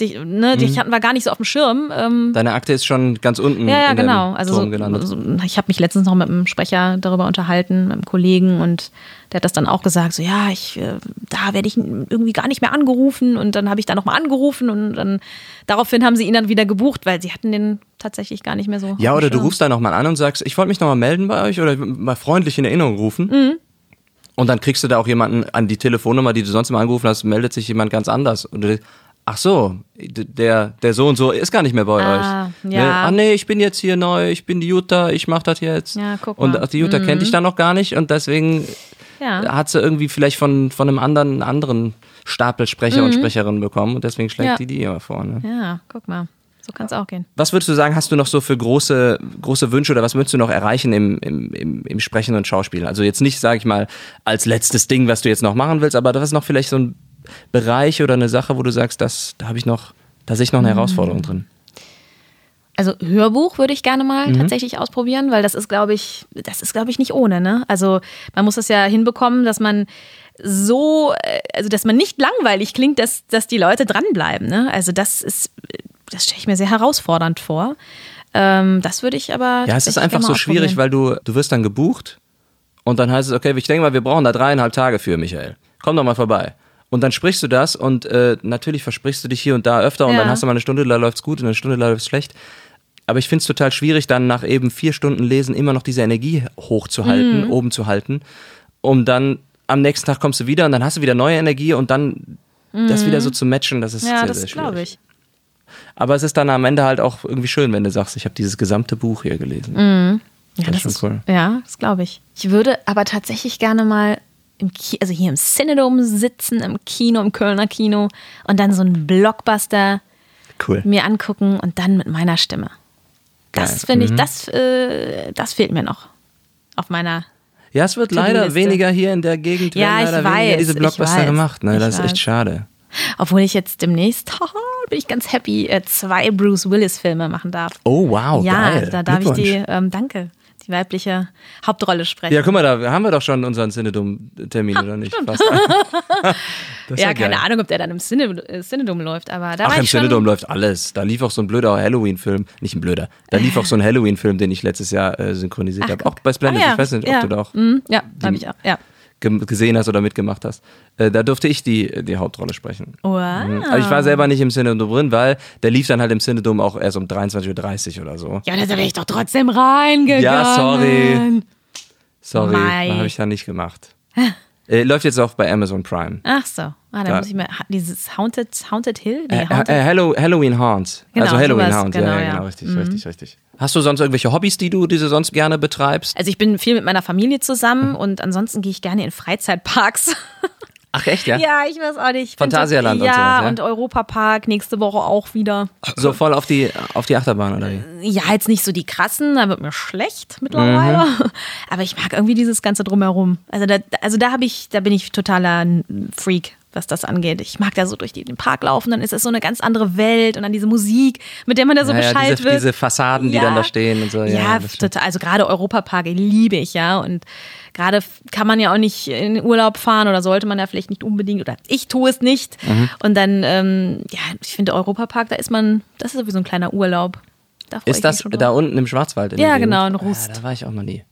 Dich, ne, Mhm. dich hatten wir gar nicht so auf dem Schirm. Ähm, Deine Akte ist schon ganz unten ja, ja, in genau. Also so, so, ich habe mich letztens noch mit einem Sprecher darüber unterhalten, mit einem Kollegen und der hat das dann auch gesagt, so ja, ich äh, da werde ich irgendwie gar nicht mehr angerufen und dann habe ich da nochmal angerufen und dann daraufhin haben sie ihn dann wieder gebucht, weil sie hatten den tatsächlich gar nicht mehr so. Ja, oder du rufst da nochmal an und sagst, ich wollte mich nochmal melden bei euch oder mal freundlich in Erinnerung rufen. Mhm. Und dann kriegst du da auch jemanden an die Telefonnummer, die du sonst immer angerufen hast, meldet sich jemand ganz anders. Und du denkst, ach so, der, der so und so ist gar nicht mehr bei Ah, euch. ja. Ne? Ah nee, ich bin jetzt hier neu, ich bin die Jutta, ich mach das jetzt. Ja, guck und mal. Mhm. ach, die Jutta kennt dich dann noch gar nicht und deswegen Ja. hat sie irgendwie vielleicht von, von einem anderen, anderen Stapel Sprecher Mhm. und Sprecherinnen bekommen und deswegen schlägt Ja. die die immer vor. Ne? Ja, guck mal. So kann es auch gehen. Was würdest du sagen, hast du noch so für große, große Wünsche oder was würdest du noch erreichen im, im, im, im Sprechen und Schauspiel? Also jetzt nicht, sage ich mal, als letztes Ding, was du jetzt noch machen willst, aber das ist noch vielleicht so ein Bereich oder eine Sache, wo du sagst, das, da habe ich noch, da sehe ich noch Mhm. eine Herausforderung drin. Also Hörbuch würde ich gerne mal Mhm. tatsächlich ausprobieren, weil das ist, glaube ich, das ist, glaube ich, nicht ohne. Ne? Also man muss es ja hinbekommen, dass man so, äh, also dass man nicht langweilig klingt, dass, dass die Leute dranbleiben. Ne? Also das ist, das stelle ich mir sehr herausfordernd vor. Ähm, das würde ich aber. Ja, es ist einfach so schwierig, weil du, du wirst dann gebucht und dann heißt es, okay, ich denke mal, wir brauchen da dreieinhalb Tage für, Michael. Komm doch mal vorbei. Und dann sprichst du das und äh, natürlich versprichst du dich hier und da öfter und Ja. dann hast du mal eine Stunde, da läuft's gut und eine Stunde, da läuft's schlecht. Aber ich finde es total schwierig, dann nach eben vier Stunden Lesen immer noch diese Energie hochzuhalten, Mhm. oben zu halten, um dann am nächsten Tag kommst du wieder und dann hast du wieder neue Energie und dann das wieder so zu matchen, das ist Mhm. Ja, sehr, das sehr schwierig. glaube ich. Aber es ist dann am Ende halt auch irgendwie schön, wenn du sagst, ich habe dieses gesamte Buch hier gelesen. Mhm. Ja, Das das, ist schon ist cool. Ja, das glaube ich. Ich würde aber tatsächlich gerne mal im Ki also hier im Cinedome sitzen, im Kino, im Kölner Kino und dann so einen Blockbuster Cool. mir angucken und dann mit meiner Stimme. Das finde ich, Mhm. das, äh, das fehlt mir noch auf meiner. Ja, es wird leider weniger hier in der Gegend, Ja, ich leider weniger weiß, diese Blockbuster weiß, gemacht. Ne? Das ist echt schade. Obwohl ich jetzt demnächst, haha, bin ich ganz happy, äh, zwei Bruce Willis-Filme machen darf. Oh, wow, ja, geil. da darf ich die, ähm, danke, die weibliche Hauptrolle sprechen. Ja, guck mal, da haben wir doch schon unseren Cinedom-Termin, oder nicht? Ja, geil. keine Ahnung, ob der dann im Cine, äh, Cinedome läuft, aber da Ach, war im Cinedom läuft alles. Da lief auch so ein blöder Halloween-Film. Nicht ein blöder. Da lief auch so ein Halloween-Film, den ich letztes Jahr äh, synchronisiert habe. Auch bei Splendid. Ah, ja. Ich weiß nicht, ob ja. du da auch Mhm, ja, habe ich auch. Ja. Ge- gesehen hast oder mitgemacht hast. Äh, da durfte ich die, die Hauptrolle sprechen. Wow. Mhm. Aber ich war selber nicht im Cinedom drin, weil der lief dann halt im Cinedom auch erst um 23.30 Uhr oder so. Ja, da wäre ich doch trotzdem reingegangen. Ja, sorry. Sorry, habe ich ja nicht gemacht. äh, läuft jetzt auch bei Amazon Prime. Ach so. Ah, dann Da- muss ich mir dieses Haunted, Haunted Hill? Nee, Äh, Haunted. äh, Hallow, Halloween Haunts. Genau, also Halloween sowas, Haunts, genau, ja, ja, genau, richtig, richtig, richtig. Hast du sonst irgendwelche Hobbys, die du diese sonst gerne betreibst? also ich bin viel mit meiner Familie Mhm. zusammen und ansonsten gehe ich gerne in Freizeitparks. Ach echt, ja? Ja, ich weiß auch nicht. Phantasialand und ja, sowas, ja? und Europapark nächste Woche auch wieder. So voll auf die, auf die Achterbahn, oder wie? Ja, jetzt nicht so die krassen, da wird mir schlecht mittlerweile. Mhm. Aber ich mag irgendwie dieses ganze drumherum. Also da, also da habe ich, da bin ich totaler Freak, was das angeht. Ich mag da so durch den Park laufen, dann ist es so eine ganz andere Welt und dann diese Musik, mit der man da so Ja, ja, Bescheid diese, wird. diese Fassaden, die Ja. dann da stehen und so. Ja, Ja, total. Also gerade Europapark liebe ich ja. Und gerade kann man ja auch nicht in Urlaub fahren oder sollte man ja vielleicht nicht unbedingt oder ich tue es nicht. Mhm. Und dann, ähm, ja, ich finde Europapark, da ist man, das ist sowieso ein kleiner Urlaub. Da Ist das da unten im Schwarzwald? In Ja, genau, in Rust. Ja, da war ich auch noch nie.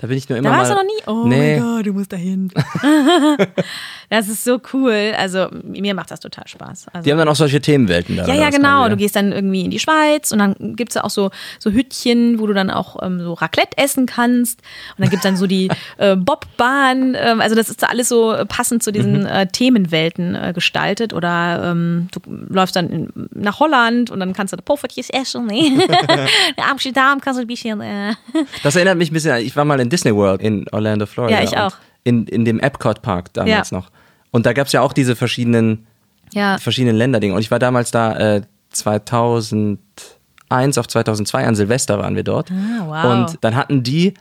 Da bin ich nur immer Da mal. warst du noch nie? Oh nee. mein Gott, du musst dahin. das ist so cool. Also mir macht das total Spaß. Also, Die haben dann auch solche Themenwelten da. ja, ja, genau. Du gehst dann irgendwie in die Schweiz und dann gibt es ja auch so, so Hüttchen, wo du dann auch ähm, so Raclette essen kannst. Und dann gibt es dann so die äh, Bobbahn. Ähm, also das ist da alles so passend zu diesen äh, Themenwelten äh, gestaltet. Oder ähm, du läufst dann in, nach Holland und dann kannst du da Poffertjes essen. Nee. Amsterdam kannst du ein bisschen... Äh, Das erinnert mich ein bisschen, an- ich war mal in Disney World in Orlando, Florida. Ja, ich auch. In, in dem Epcot Park damals Ja. noch. Und da gab es ja auch diese verschiedenen, ja. verschiedenen Länderdinge. Und ich war damals da äh, 2001 auf 2002 an Silvester waren wir dort. Ah, wow. Und dann hatten die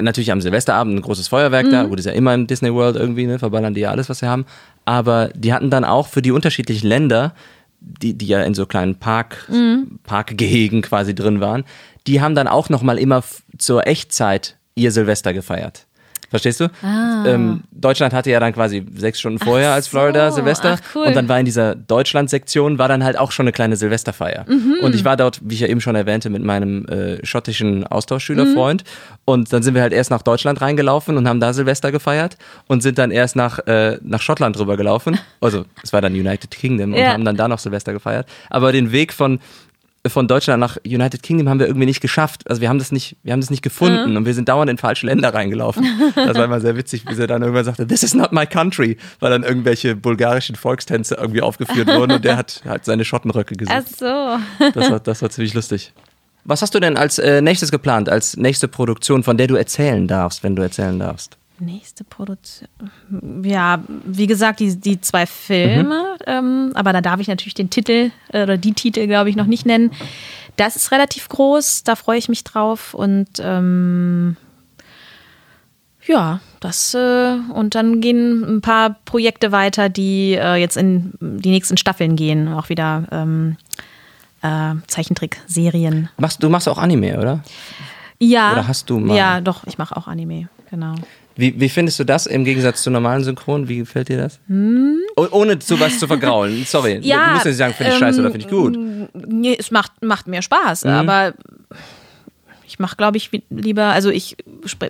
natürlich am Silvesterabend ein großes Feuerwerk Mhm. da. Gut, ist ja immer im Disney World irgendwie, ne? verballern die ja alles, was sie haben. Aber die hatten dann auch für die unterschiedlichen Länder, die, die ja in so kleinen Park, Mhm. Parkgehegen quasi drin waren, die haben dann auch nochmal immer zur Echtzeit ihr Silvester gefeiert. Verstehst du? Ähm, Deutschland hatte ja dann quasi sechs Stunden vorher als Florida Ah. so, Silvester. ach, cool. Und dann war in dieser Deutschland-Sektion war dann halt auch schon eine kleine Silvesterfeier. Mhm. Und ich war dort, wie ich ja eben schon erwähnte, mit meinem äh, schottischen Austauschschülerfreund. Mhm. Und dann sind wir halt erst nach Deutschland reingelaufen und haben da Silvester gefeiert und sind dann erst nach, äh, nach Schottland rüber gelaufen. Also es war dann United Kingdom und Ja. haben dann da noch Silvester gefeiert. Aber den Weg von von Deutschland nach United Kingdom haben wir irgendwie nicht geschafft. Also wir haben das nicht, wir haben das nicht gefunden und wir sind dauernd in falsche Länder reingelaufen. Das war immer sehr witzig, wie sie dann irgendwann sagte, this is not my country, weil dann irgendwelche bulgarischen Volkstänze irgendwie aufgeführt wurden und der hat halt seine Schottenröcke Ach gesungen. so. Das war, das war ziemlich lustig. Was hast du denn als äh, nächstes geplant, als nächste Produktion, von der du erzählen darfst, wenn du erzählen darfst? Nächste Produktion. Ja, wie gesagt, die, die zwei Filme, ähm, aber da darf ich natürlich den Titel äh, oder die Titel, glaube ich, noch nicht nennen. Das ist relativ groß, da freue ich mich drauf und ähm, ja, das äh, und dann gehen ein paar Projekte weiter, die äh, jetzt in die nächsten Staffeln gehen, auch wieder ähm, äh, Zeichentrickserien. Machst, du machst auch Anime, oder? Ja. Oder hast du mal- Ja, doch, ich mache auch Anime, genau. Wie, wie findest du das im Gegensatz zu normalen Synchron? Wie gefällt dir das? Oh, ohne zu was zu vergraulen. Sorry. Hm? Ja, du musst ja nicht sagen, finde ich scheiße oder finde ich gut. Nee, es macht, macht mir Spaß, aber ich mache, glaube ich, lieber, also ich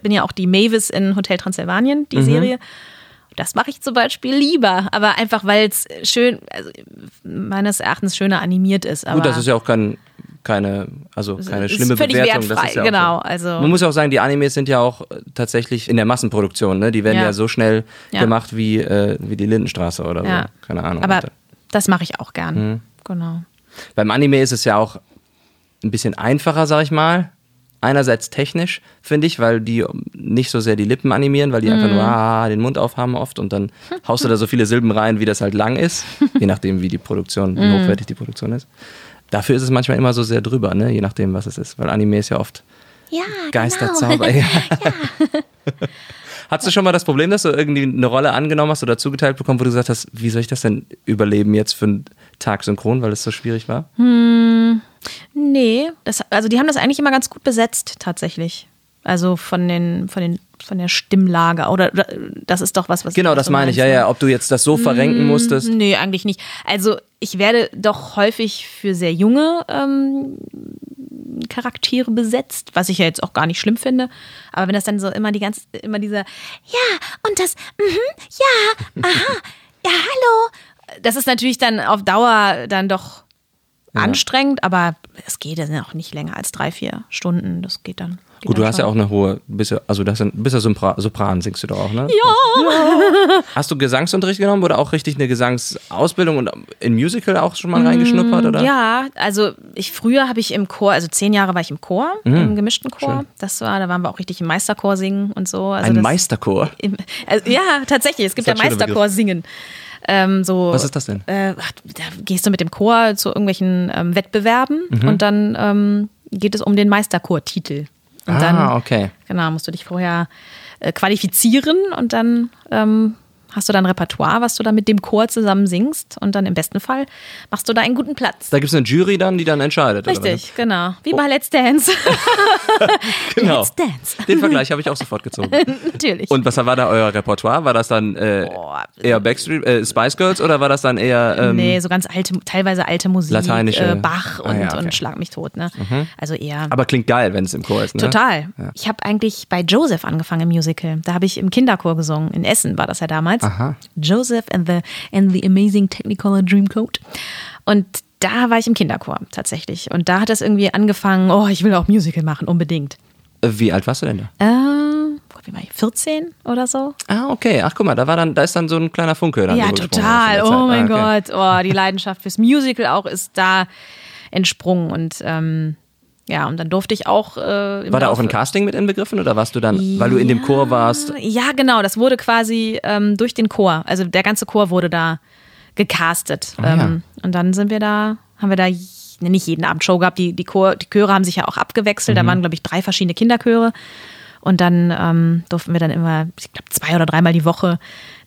bin ja auch die Mavis in Hotel Transsilvanien, die Serie. Das mache ich zum Beispiel lieber, aber einfach, weil es schön, also meines Erachtens schöner animiert ist. Aber Gut, das ist ja auch kein, keine, also keine ist schlimme völlig Bewertung. wertfrei, das ist ja genau, so. also- Man muss ja auch sagen, die Animes sind ja auch äh, tatsächlich in der Massenproduktion. Ne? Die werden ja, Ja. so schnell Ja. gemacht wie, äh, wie die Lindenstraße oder ja. so. Keine Ahnung. Aber das mache ich auch gern. Mhm. Genau. Beim Anime ist es ja auch ein bisschen einfacher, sag ich mal. Einerseits technisch, finde ich, weil die nicht so sehr die Lippen animieren, weil die einfach Mhm. nur ah, den Mund aufhaben oft und dann haust du da so viele Silben rein, wie das halt lang ist, je nachdem, wie die Produktion, wie Mhm. hochwertig die Produktion ist. Dafür ist es manchmal immer so sehr drüber, ne? je nachdem, was es ist, weil Anime ist ja oft Ja, Geisterzauber. Ja. Hattest du schon mal das Problem, dass du irgendwie eine Rolle angenommen hast oder zugeteilt bekommen, wo du gesagt hast, wie soll ich das denn überleben jetzt für einen Tag synchron, weil es so schwierig war? Nee, das, also die haben das eigentlich immer ganz gut besetzt, tatsächlich. Also von den, von den, von der Stimmlage. Oder, das ist doch was, was Genau, das meine ich, meinst, ja, ne? ja. Ob du jetzt das so verrenken musstest. Nee, eigentlich nicht. Also ich werde doch häufig für sehr junge ähm, Charaktere besetzt, was ich ja jetzt auch gar nicht schlimm finde. Aber wenn das dann so immer die ganze, immer dieser, ja, und das, mhm, ja, aha, ja, hallo. Das ist natürlich dann auf Dauer dann doch anstrengend, aber es geht ja auch nicht länger als drei, vier Stunden. Das geht dann. Gut, du hast ja auch eine hohe, bist ja, also das sind, bist ja Sopran, Sopran, singst du doch auch, ne? Ja. Hast du Gesangsunterricht genommen oder auch richtig eine Gesangsausbildung und in Musical auch schon mal reingeschnuppert, oder? Mm, Ja, also ich früher habe ich im Chor, also zehn Jahre war ich im Chor, Mhm. im gemischten Chor. Das war, da waren wir auch richtig im Meisterchor singen und so. Also Ein das, Meisterchor. Im, also, ja, tatsächlich. Es gibt ja ein Meisterchor singen. Ähm, so, Was ist das denn? Äh, da gehst du mit dem Chor zu irgendwelchen ähm, Wettbewerben Mhm. und dann ähm, geht es um den Meisterchor-Titel. Und ah, dann, okay. genau, musst du dich vorher äh, qualifizieren und dann ähm, hast du dann Repertoire, was du dann mit dem Chor zusammen singst und dann im besten Fall machst du da einen guten Platz. Da gibt es eine Jury dann, die dann entscheidet. Richtig, genau. Wie bei Let's Dance. Genau. Let's Dance. Den Vergleich habe ich auch sofort gezogen. Natürlich. Und was war da euer Repertoire? War das dann äh, eher Backstreet, äh, Spice Girls oder war das dann eher ähm, nee, so ganz alte, teilweise alte Musik, Lateinische. äh, Bach Ah, und, ja, okay. Mhm. und Schlag mich tot. Ne? Also eher. Aber klingt geil, wenn es im Chor ist, ne? Total. Ich habe eigentlich bei Joseph angefangen im Musical. Da habe ich im Kinderchor gesungen. In Essen war das ja damals. Aha. Joseph and the, and the Amazing Technicolor Dreamcoat. Und da war ich im Kinderchor tatsächlich. Und da hat das irgendwie angefangen, oh, ich will auch Musical machen, unbedingt. Äh, Wie alt warst du denn da? Äh, wie war ich? 14 oder so? Ah, okay. Ach, guck mal, da war dann, da ist dann so ein kleiner Funke. Dann Ja, total. Oh mein Ah, okay. Gott. Oh, die Leidenschaft fürs Musical auch ist da entsprungen. Und ähm, ja, und dann durfte ich auch. Äh, War da auch ein Casting mit inbegriffen oder warst du dann, weil du in dem Chor warst? Ja, genau. Das wurde quasi ähm, durch den Chor. Also der ganze Chor wurde da gecastet. Ja. ähm, und dann sind wir da, haben wir da nicht jeden Abend Show gehabt. Die, die, Chor, die Chöre haben sich ja auch abgewechselt. Mhm. Da waren, glaube ich, drei verschiedene Kinderchöre. Und dann ähm, durften wir dann immer, ich glaube, zwei oder dreimal die Woche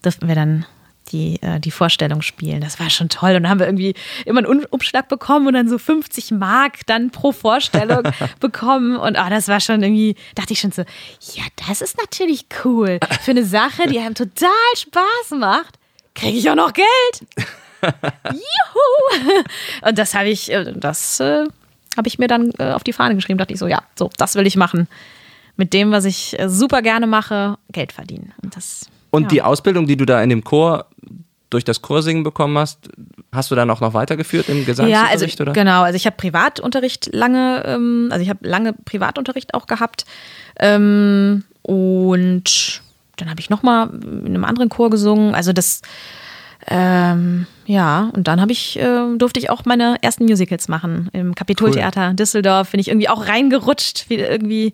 durften wir dann die, äh, die Vorstellung spielen. Das war schon toll. Und dann haben wir irgendwie immer einen Um- Umschlag bekommen und dann so 50 Mark dann pro Vorstellung bekommen. Und ah, das war schon irgendwie, dachte ich schon so, ja, das ist natürlich cool. Für eine Sache, die einem total Spaß macht, kriege ich auch noch Geld. Juhu! Und das habe ich, äh, das äh, habe ich mir dann äh, auf die Fahne geschrieben. Dachte ich so, ja, so, das will ich machen. Mit dem, was ich äh, super gerne mache, Geld verdienen. Und das. Und ja. die Ausbildung, die du da in dem Chor durch das Chorsingen bekommen hast, hast du dann auch noch weitergeführt im Ja, also Gesangsunterricht? oder? genau. Also ich habe Privatunterricht lange, ähm, also ich habe lange Privatunterricht auch gehabt ähm, und dann habe ich noch mal in einem anderen Chor gesungen. Also das, ähm, ja, und dann habe ich äh, durfte ich auch meine ersten Musicals machen im Kapitoltheater Düsseldorf. Bin ich irgendwie auch reingerutscht, wie irgendwie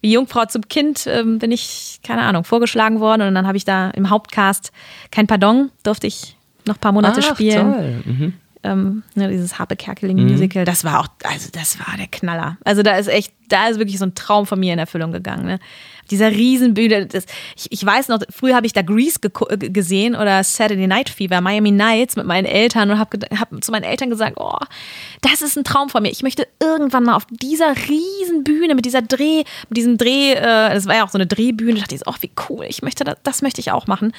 wie Jungfrau zum Kind ähm, bin ich keine Ahnung vorgeschlagen worden und dann habe ich da im Hauptcast kein Pardon durfte ich noch ein paar Monate Ach, spielen toll. Mhm. ähm, ne, dieses Harpe Kerkeling Musical, das war auch, also das war der Knaller. Also da ist echt, da ist wirklich so ein Traum von mir in Erfüllung gegangen. Ne? Dieser Riesenbühne, das, ich, ich weiß noch, früher habe ich da Grease äh, gesehen oder Saturday Night Fever, Miami Nights mit meinen Eltern und habe hab zu meinen Eltern gesagt, oh, das ist ein Traum von mir. Ich möchte irgendwann mal auf dieser Riesenbühne mit dieser Dreh, mit diesem Dreh, äh, das war ja auch so eine Drehbühne, da dachte ich oh, wie cool, ich möchte das, das möchte ich auch machen.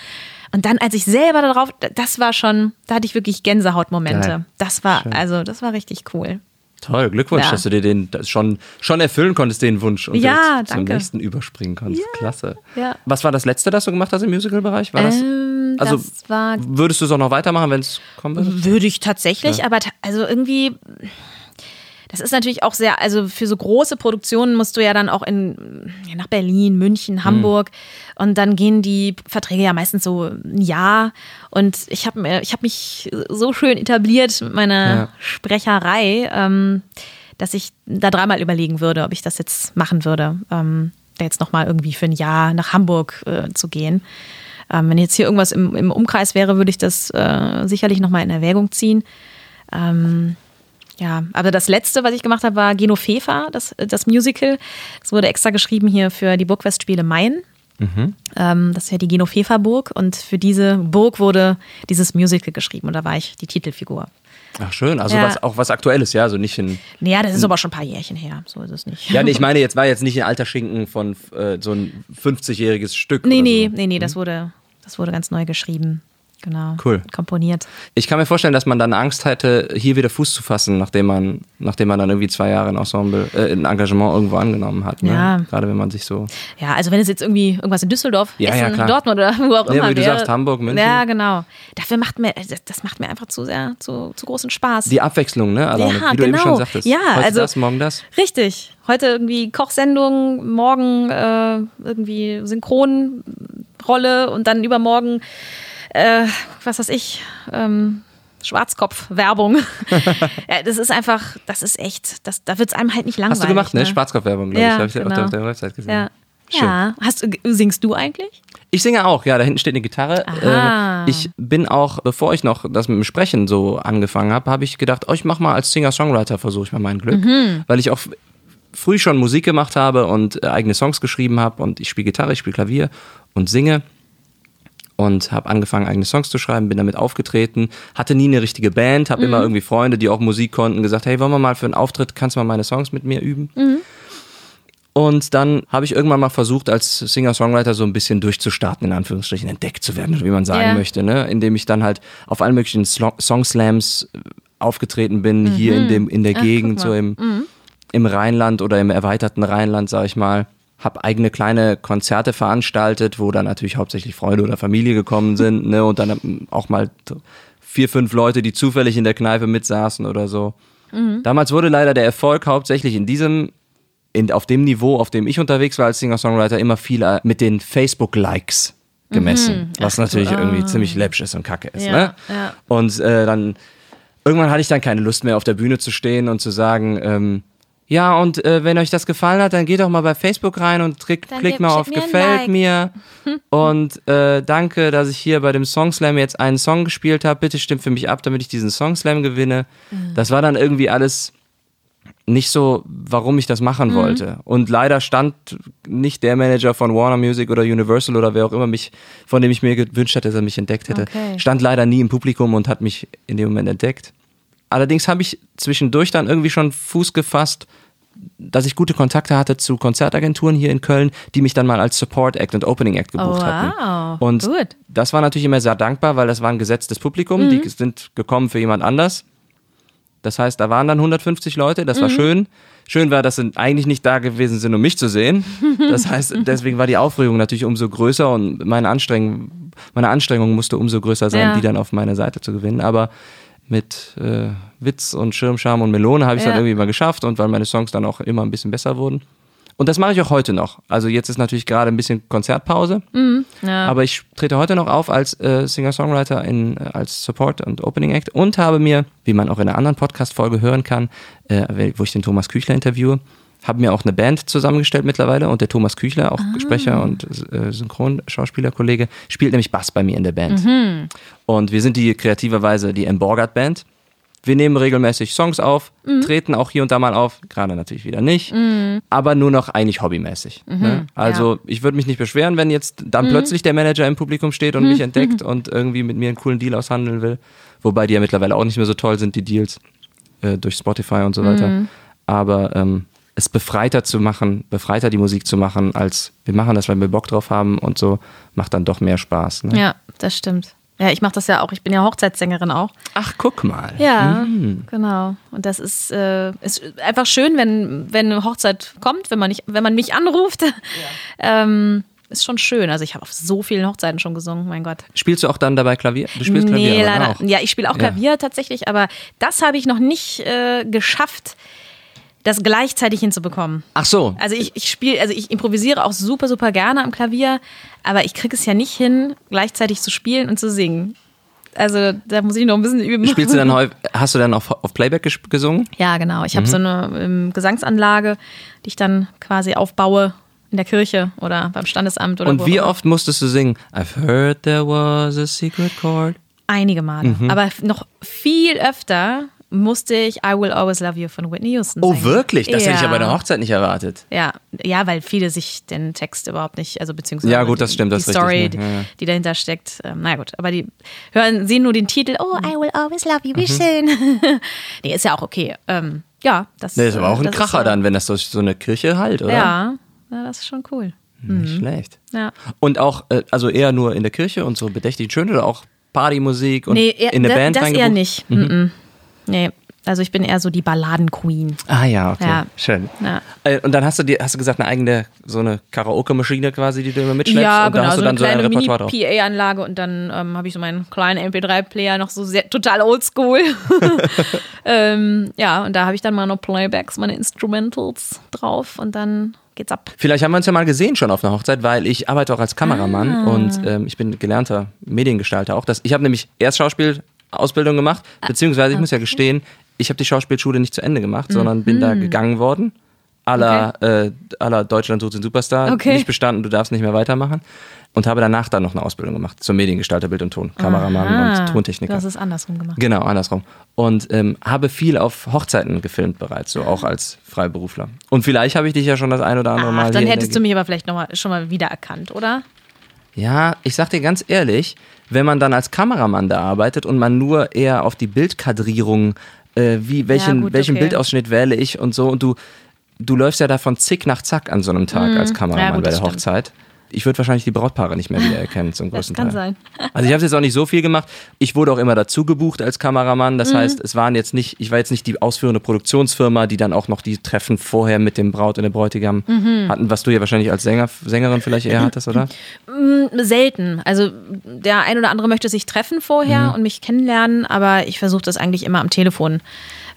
Und dann, als ich selber darauf, das war schon, da hatte ich wirklich Gänsehautmomente. Geil. Das war, also, das war richtig cool. Toll, Glückwunsch, Ja. dass du dir den schon, schon erfüllen konntest, den Wunsch und Ja, jetzt zum nächsten überspringen konntest. Klasse. ja. Was war das letzte, das du gemacht hast im Musical-Bereich? War das? Ähm, also das war würdest du es auch noch weitermachen, wenn es kommen würde? Würde ich tatsächlich, aber ta also irgendwie, das ist natürlich auch sehr, also für so große Produktionen musst du ja dann auch in, ja, nach Berlin, München, Hamburg und dann gehen die Verträge ja meistens so ein Jahr und ich habe ich habe mich so schön etabliert mit meiner Ja. Sprecherei, ähm, dass ich da dreimal überlegen würde, ob ich das jetzt machen würde, ähm, da jetzt nochmal irgendwie für ein Jahr nach Hamburg äh, zu gehen. Ähm, wenn jetzt hier irgendwas im, im Umkreis wäre, würde ich das äh, sicherlich nochmal in Erwägung ziehen. Ähm, ja, aber das letzte, was ich gemacht habe, war Genofefa, das, das Musical. Es wurde extra geschrieben hier für die Burgfestspiele Main. Ähm, das ist ja die Genofefa-Burg und für diese Burg wurde dieses Musical geschrieben und da war ich die Titelfigur. Ach schön, also Ja. was, auch was Aktuelles, ja, also nicht in. Naja, das ist aber schon ein paar Jährchen her, so ist es nicht. Ja, nee, ich meine, jetzt war jetzt nicht ein alter Schinken von äh, so ein 50-jähriges Stück. nee, nee, so. nee, nee, das wurde, das wurde ganz neu geschrieben. Genau. Cool. Komponiert. Ich kann mir vorstellen, dass man dann Angst hätte, hier wieder Fuß zu fassen, nachdem man, nachdem man dann irgendwie zwei Jahre ein Ensemble, äh, ein Engagement irgendwo angenommen hat. Ne? Ja. Gerade wenn man sich so. Ja, also wenn es jetzt irgendwie irgendwas in Düsseldorf, Ja, ja, Essen, klar. Dortmund oder wo auch Ja, immer wie du wäre. sagst, Hamburg, München. Ja, genau. Dafür macht mir, das, das macht mir einfach zu sehr, zu, zu großen Spaß. Die Abwechslung, ne? Alleine, Ja, wie du eben genau. schon sagtest. Ja, Heute also- das, morgen das. Richtig. Heute irgendwie Kochsendung, morgen äh, irgendwie Synchronrolle und dann übermorgen, äh, was weiß ich, ähm, Schwarzkopf-Werbung. ja, das ist einfach, das ist echt, das, da wird es einem halt nicht langweilig. Hast du gemacht, ne? Schwarzkopfwerbung, glaube Ja, ich. Habe ich genau. auf, der, auf der Website gesehen. Ja. Schön. Ja. Hast, singst du eigentlich? Ich singe auch, ja, da hinten steht eine Gitarre. Aha. Äh, ich bin auch, bevor ich noch das mit dem Sprechen so angefangen habe, habe ich gedacht, oh, ich mach mal als Singer-Songwriter, versuche ich mal mein Glück. Mhm. Weil ich auch früh schon Musik gemacht habe und äh, eigene Songs geschrieben habe und ich spiele Gitarre, ich spiele Klavier und singe. Und habe angefangen, eigene Songs zu schreiben, bin damit aufgetreten, hatte nie eine richtige Band, habe immer irgendwie Freunde, die auch Musik konnten, gesagt, hey, wollen wir mal für einen Auftritt, kannst du mal meine Songs mit mir üben? Und dann habe ich irgendwann mal versucht, als Singer-Songwriter so ein bisschen durchzustarten, in Anführungsstrichen, entdeckt zu werden, wie man sagen Ja. möchte, ne? indem ich dann halt auf allen möglichen Songslams äh, aufgetreten bin, hier in, dem, in der Ach, Gegend, so im, im Rheinland oder im erweiterten Rheinland, sag ich mal. Hab eigene kleine Konzerte veranstaltet, wo dann natürlich hauptsächlich Freunde oder Familie gekommen sind, ne? Und dann ähm, auch mal vier, fünf Leute, die zufällig in der Kneipe mitsaßen oder so. Damals wurde leider der Erfolg hauptsächlich in diesem, in, auf dem Niveau, auf dem ich unterwegs war als Singer-Songwriter, immer viel äh, mit den Facebook-Likes gemessen, was natürlich irgendwie ziemlich läppsch ist und kacke ist. Ja, ne? ja. Und äh, dann irgendwann hatte ich dann keine Lust mehr auf der Bühne zu stehen und zu sagen, ähm, ja, und äh, wenn euch das gefallen hat, dann geht doch mal bei Facebook rein und klick, klick mal auf Gefällt Like. mir. Und äh, danke, dass ich hier bei dem Songslam jetzt einen Song gespielt habe. Bitte stimmt für mich ab, damit ich diesen Songslam gewinne. Mhm. Das war dann irgendwie alles nicht so, warum ich das Mhm. machen wollte. Und leider stand nicht der Manager von Warner Music oder Universal oder wer auch immer mich, von dem ich mir gewünscht hätte, dass er mich entdeckt hätte, Okay. stand leider nie im Publikum und hat mich in dem Moment entdeckt. Allerdings habe ich zwischendurch dann irgendwie schon Fuß gefasst, dass ich gute Kontakte hatte zu Konzertagenturen hier in Köln, die mich dann mal als Support Act und Opening Act gebucht Oh, hatten. wow. Und Gut. das war natürlich immer sehr dankbar, weil das war ein gesetztes Publikum, Mhm. die sind gekommen für jemand anders. Das heißt, da waren dann 150 Leute, das Mhm. war schön. Schön war, dass sie eigentlich nicht da gewesen sind, um mich zu sehen. Das heißt, deswegen war die Aufregung natürlich umso größer und meine Anstrengung, meine Anstrengung musste umso größer sein, Ja. die dann auf meine Seite zu gewinnen. Aber mit äh, Witz und Schirmscham und Melone habe ich es Ja. dann irgendwie mal geschafft und weil meine Songs dann auch immer ein bisschen besser wurden. Und das mache ich auch heute noch. Also jetzt ist natürlich gerade ein bisschen Konzertpause. Ja. Aber ich trete heute noch auf als äh, Singer-Songwriter in, äh, als Support und Opening Act und habe mir, wie man auch in einer anderen Podcast-Folge hören kann, äh, wo ich den Thomas Küchler interviewe, habe mir auch eine Band zusammengestellt mittlerweile und der Thomas Küchler, auch Sprecher und äh, Synchronschauspielerkollege, spielt nämlich Bass bei mir in der Band. Und wir sind die kreativerweise die Emborgert Band. Wir nehmen regelmäßig Songs auf, treten auch hier und da mal auf, gerade natürlich wieder nicht, aber nur noch eigentlich hobbymäßig. Ne? Also ich würde mich nicht beschweren, wenn jetzt dann plötzlich der Manager im Publikum steht und mich entdeckt und irgendwie mit mir einen coolen Deal aushandeln will. Wobei die ja mittlerweile auch nicht mehr so toll sind, die Deals äh, durch Spotify und so weiter. Aber ähm, es befreiter zu machen, befreiter die Musik zu machen, als wir machen das, weil wir Bock drauf haben und so, macht dann doch mehr Spaß. Ne? ja, das stimmt. Ja, ich mache das ja auch. Ich bin ja Hochzeitssängerin auch. Ach, guck mal. Ja, genau. Und das ist, äh, ist einfach schön, wenn, wenn eine Hochzeit kommt, wenn man, nicht, wenn man mich anruft. ähm, ist schon schön. Also ich habe auf so vielen Hochzeiten schon gesungen, mein Gott. Spielst du auch dann dabei Klavier? Du spielst Klavier nee, aber leider. auch. Ja, ich spiele auch Ja. Klavier tatsächlich, aber das habe ich noch nicht äh, geschafft, das gleichzeitig hinzubekommen. Ach so. Also ich, ich spiele, also ich improvisiere auch super, super gerne am Klavier, aber ich kriege es ja nicht hin, gleichzeitig zu spielen und zu singen. Also da muss ich noch ein bisschen üben. Spielst du dann häufig, hast du dann auf, auf Playback ges- gesungen? Ja, genau. Ich habe Mhm. so eine ähm, Gesangsanlage, die ich dann quasi aufbaue in der Kirche oder beim Standesamt oder wo Und auch wie oft musstest du singen? I've heard there was a secret chord. Einige Male. Mhm. Aber noch viel öfter musste ich I Will Always Love You von Whitney Houston Oh, singen. wirklich? Das hätte ich Ja. ja bei der Hochzeit nicht erwartet. Ja, ja, weil viele sich den Text überhaupt nicht, also beziehungsweise Ja, gut, das die, stimmt, das die ist richtig, Story, ne? Ja, ja. die, dahinter steckt. Ähm, na gut, aber die hören, sehen nur den Titel, oh, I will always love you, wie Mhm. schön. nee, ist ja auch okay. Ähm, ja, das, Nee, ist aber auch ein Kracher so, dann, wenn das durch so eine Kirche halt, oder? Ja, ja, das ist schon cool. Nicht schlecht. Ja. Und auch, äh, also eher nur in der Kirche und so bedächtig schön oder auch Partymusik und Nee, eher, in da- Band das eher nicht. Mhm. Nee, also ich bin eher so die Balladen-Queen. Ah ja, okay. Ja. Schön. Ja. Äh, Und dann hast du dir, hast du gesagt, eine eigene, so eine Karaoke-Maschine quasi, die du immer mitschleppst Ja, und da genau, hast so du eine dann so ein kleine Repertoire drauf. Mini-PA-Anlage und dann ähm, habe ich so meinen kleinen MP3-Player noch so sehr, total oldschool. ähm, ja, und da habe ich dann meine Playbacks, meine Instrumentals drauf und dann geht's ab. Vielleicht haben wir uns ja mal gesehen schon auf einer Hochzeit, weil ich arbeite auch als Kameramann Ah. und ähm, ich bin gelernter Mediengestalter auch. Das, ich habe nämlich erst Schauspielausbildung gemacht, Ah, beziehungsweise ich muss ja gestehen, ich habe die Schauspielschule nicht zu Ende gemacht, sondern bin da gegangen worden. Aller, äh, aller Deutschland sucht den Superstar, Okay. nicht bestanden, du darfst nicht mehr weitermachen. Und habe danach dann noch eine Ausbildung gemacht zum Mediengestalter, Bild und Ton, Kameramann Ah, und Tontechniker. hast es andersrum gemacht. Genau, andersrum. Und ähm, habe viel auf Hochzeiten gefilmt bereits, so auch als Freiberufler. Und vielleicht habe ich dich ja schon das ein oder andere Mal Ach, dann hier in hättest du mich aber vielleicht noch mal, schon mal wiedererkannt, oder? Ja, ich sag dir ganz ehrlich, wenn man dann als Kameramann da arbeitet und man nur eher auf die Bildkadrierung, äh, wie welchen, gut, welchen okay. Bildausschnitt wähle ich und so und du, du läufst ja davon zick nach zack an so einem Tag als Kameramann Mhm. Ja, gut, bei der stimmt. Hochzeit. Ich würde wahrscheinlich die Brautpaare nicht mehr wiedererkennen zum Das größten kann Teil. sein. Also ich habe jetzt auch nicht so viel gemacht. Ich wurde auch immer dazu gebucht als Kameramann. Mhm. Das heißt, es waren jetzt nicht, ich war jetzt nicht die ausführende Produktionsfirma, die dann auch noch die Treffen vorher mit dem Braut und dem Bräutigam Mhm. hatten, was du ja wahrscheinlich als Sänger, Sängerin vielleicht eher hattest, oder? Selten. Also der ein oder andere möchte sich treffen vorher Mhm. und mich kennenlernen, aber ich versuche das eigentlich immer am Telefon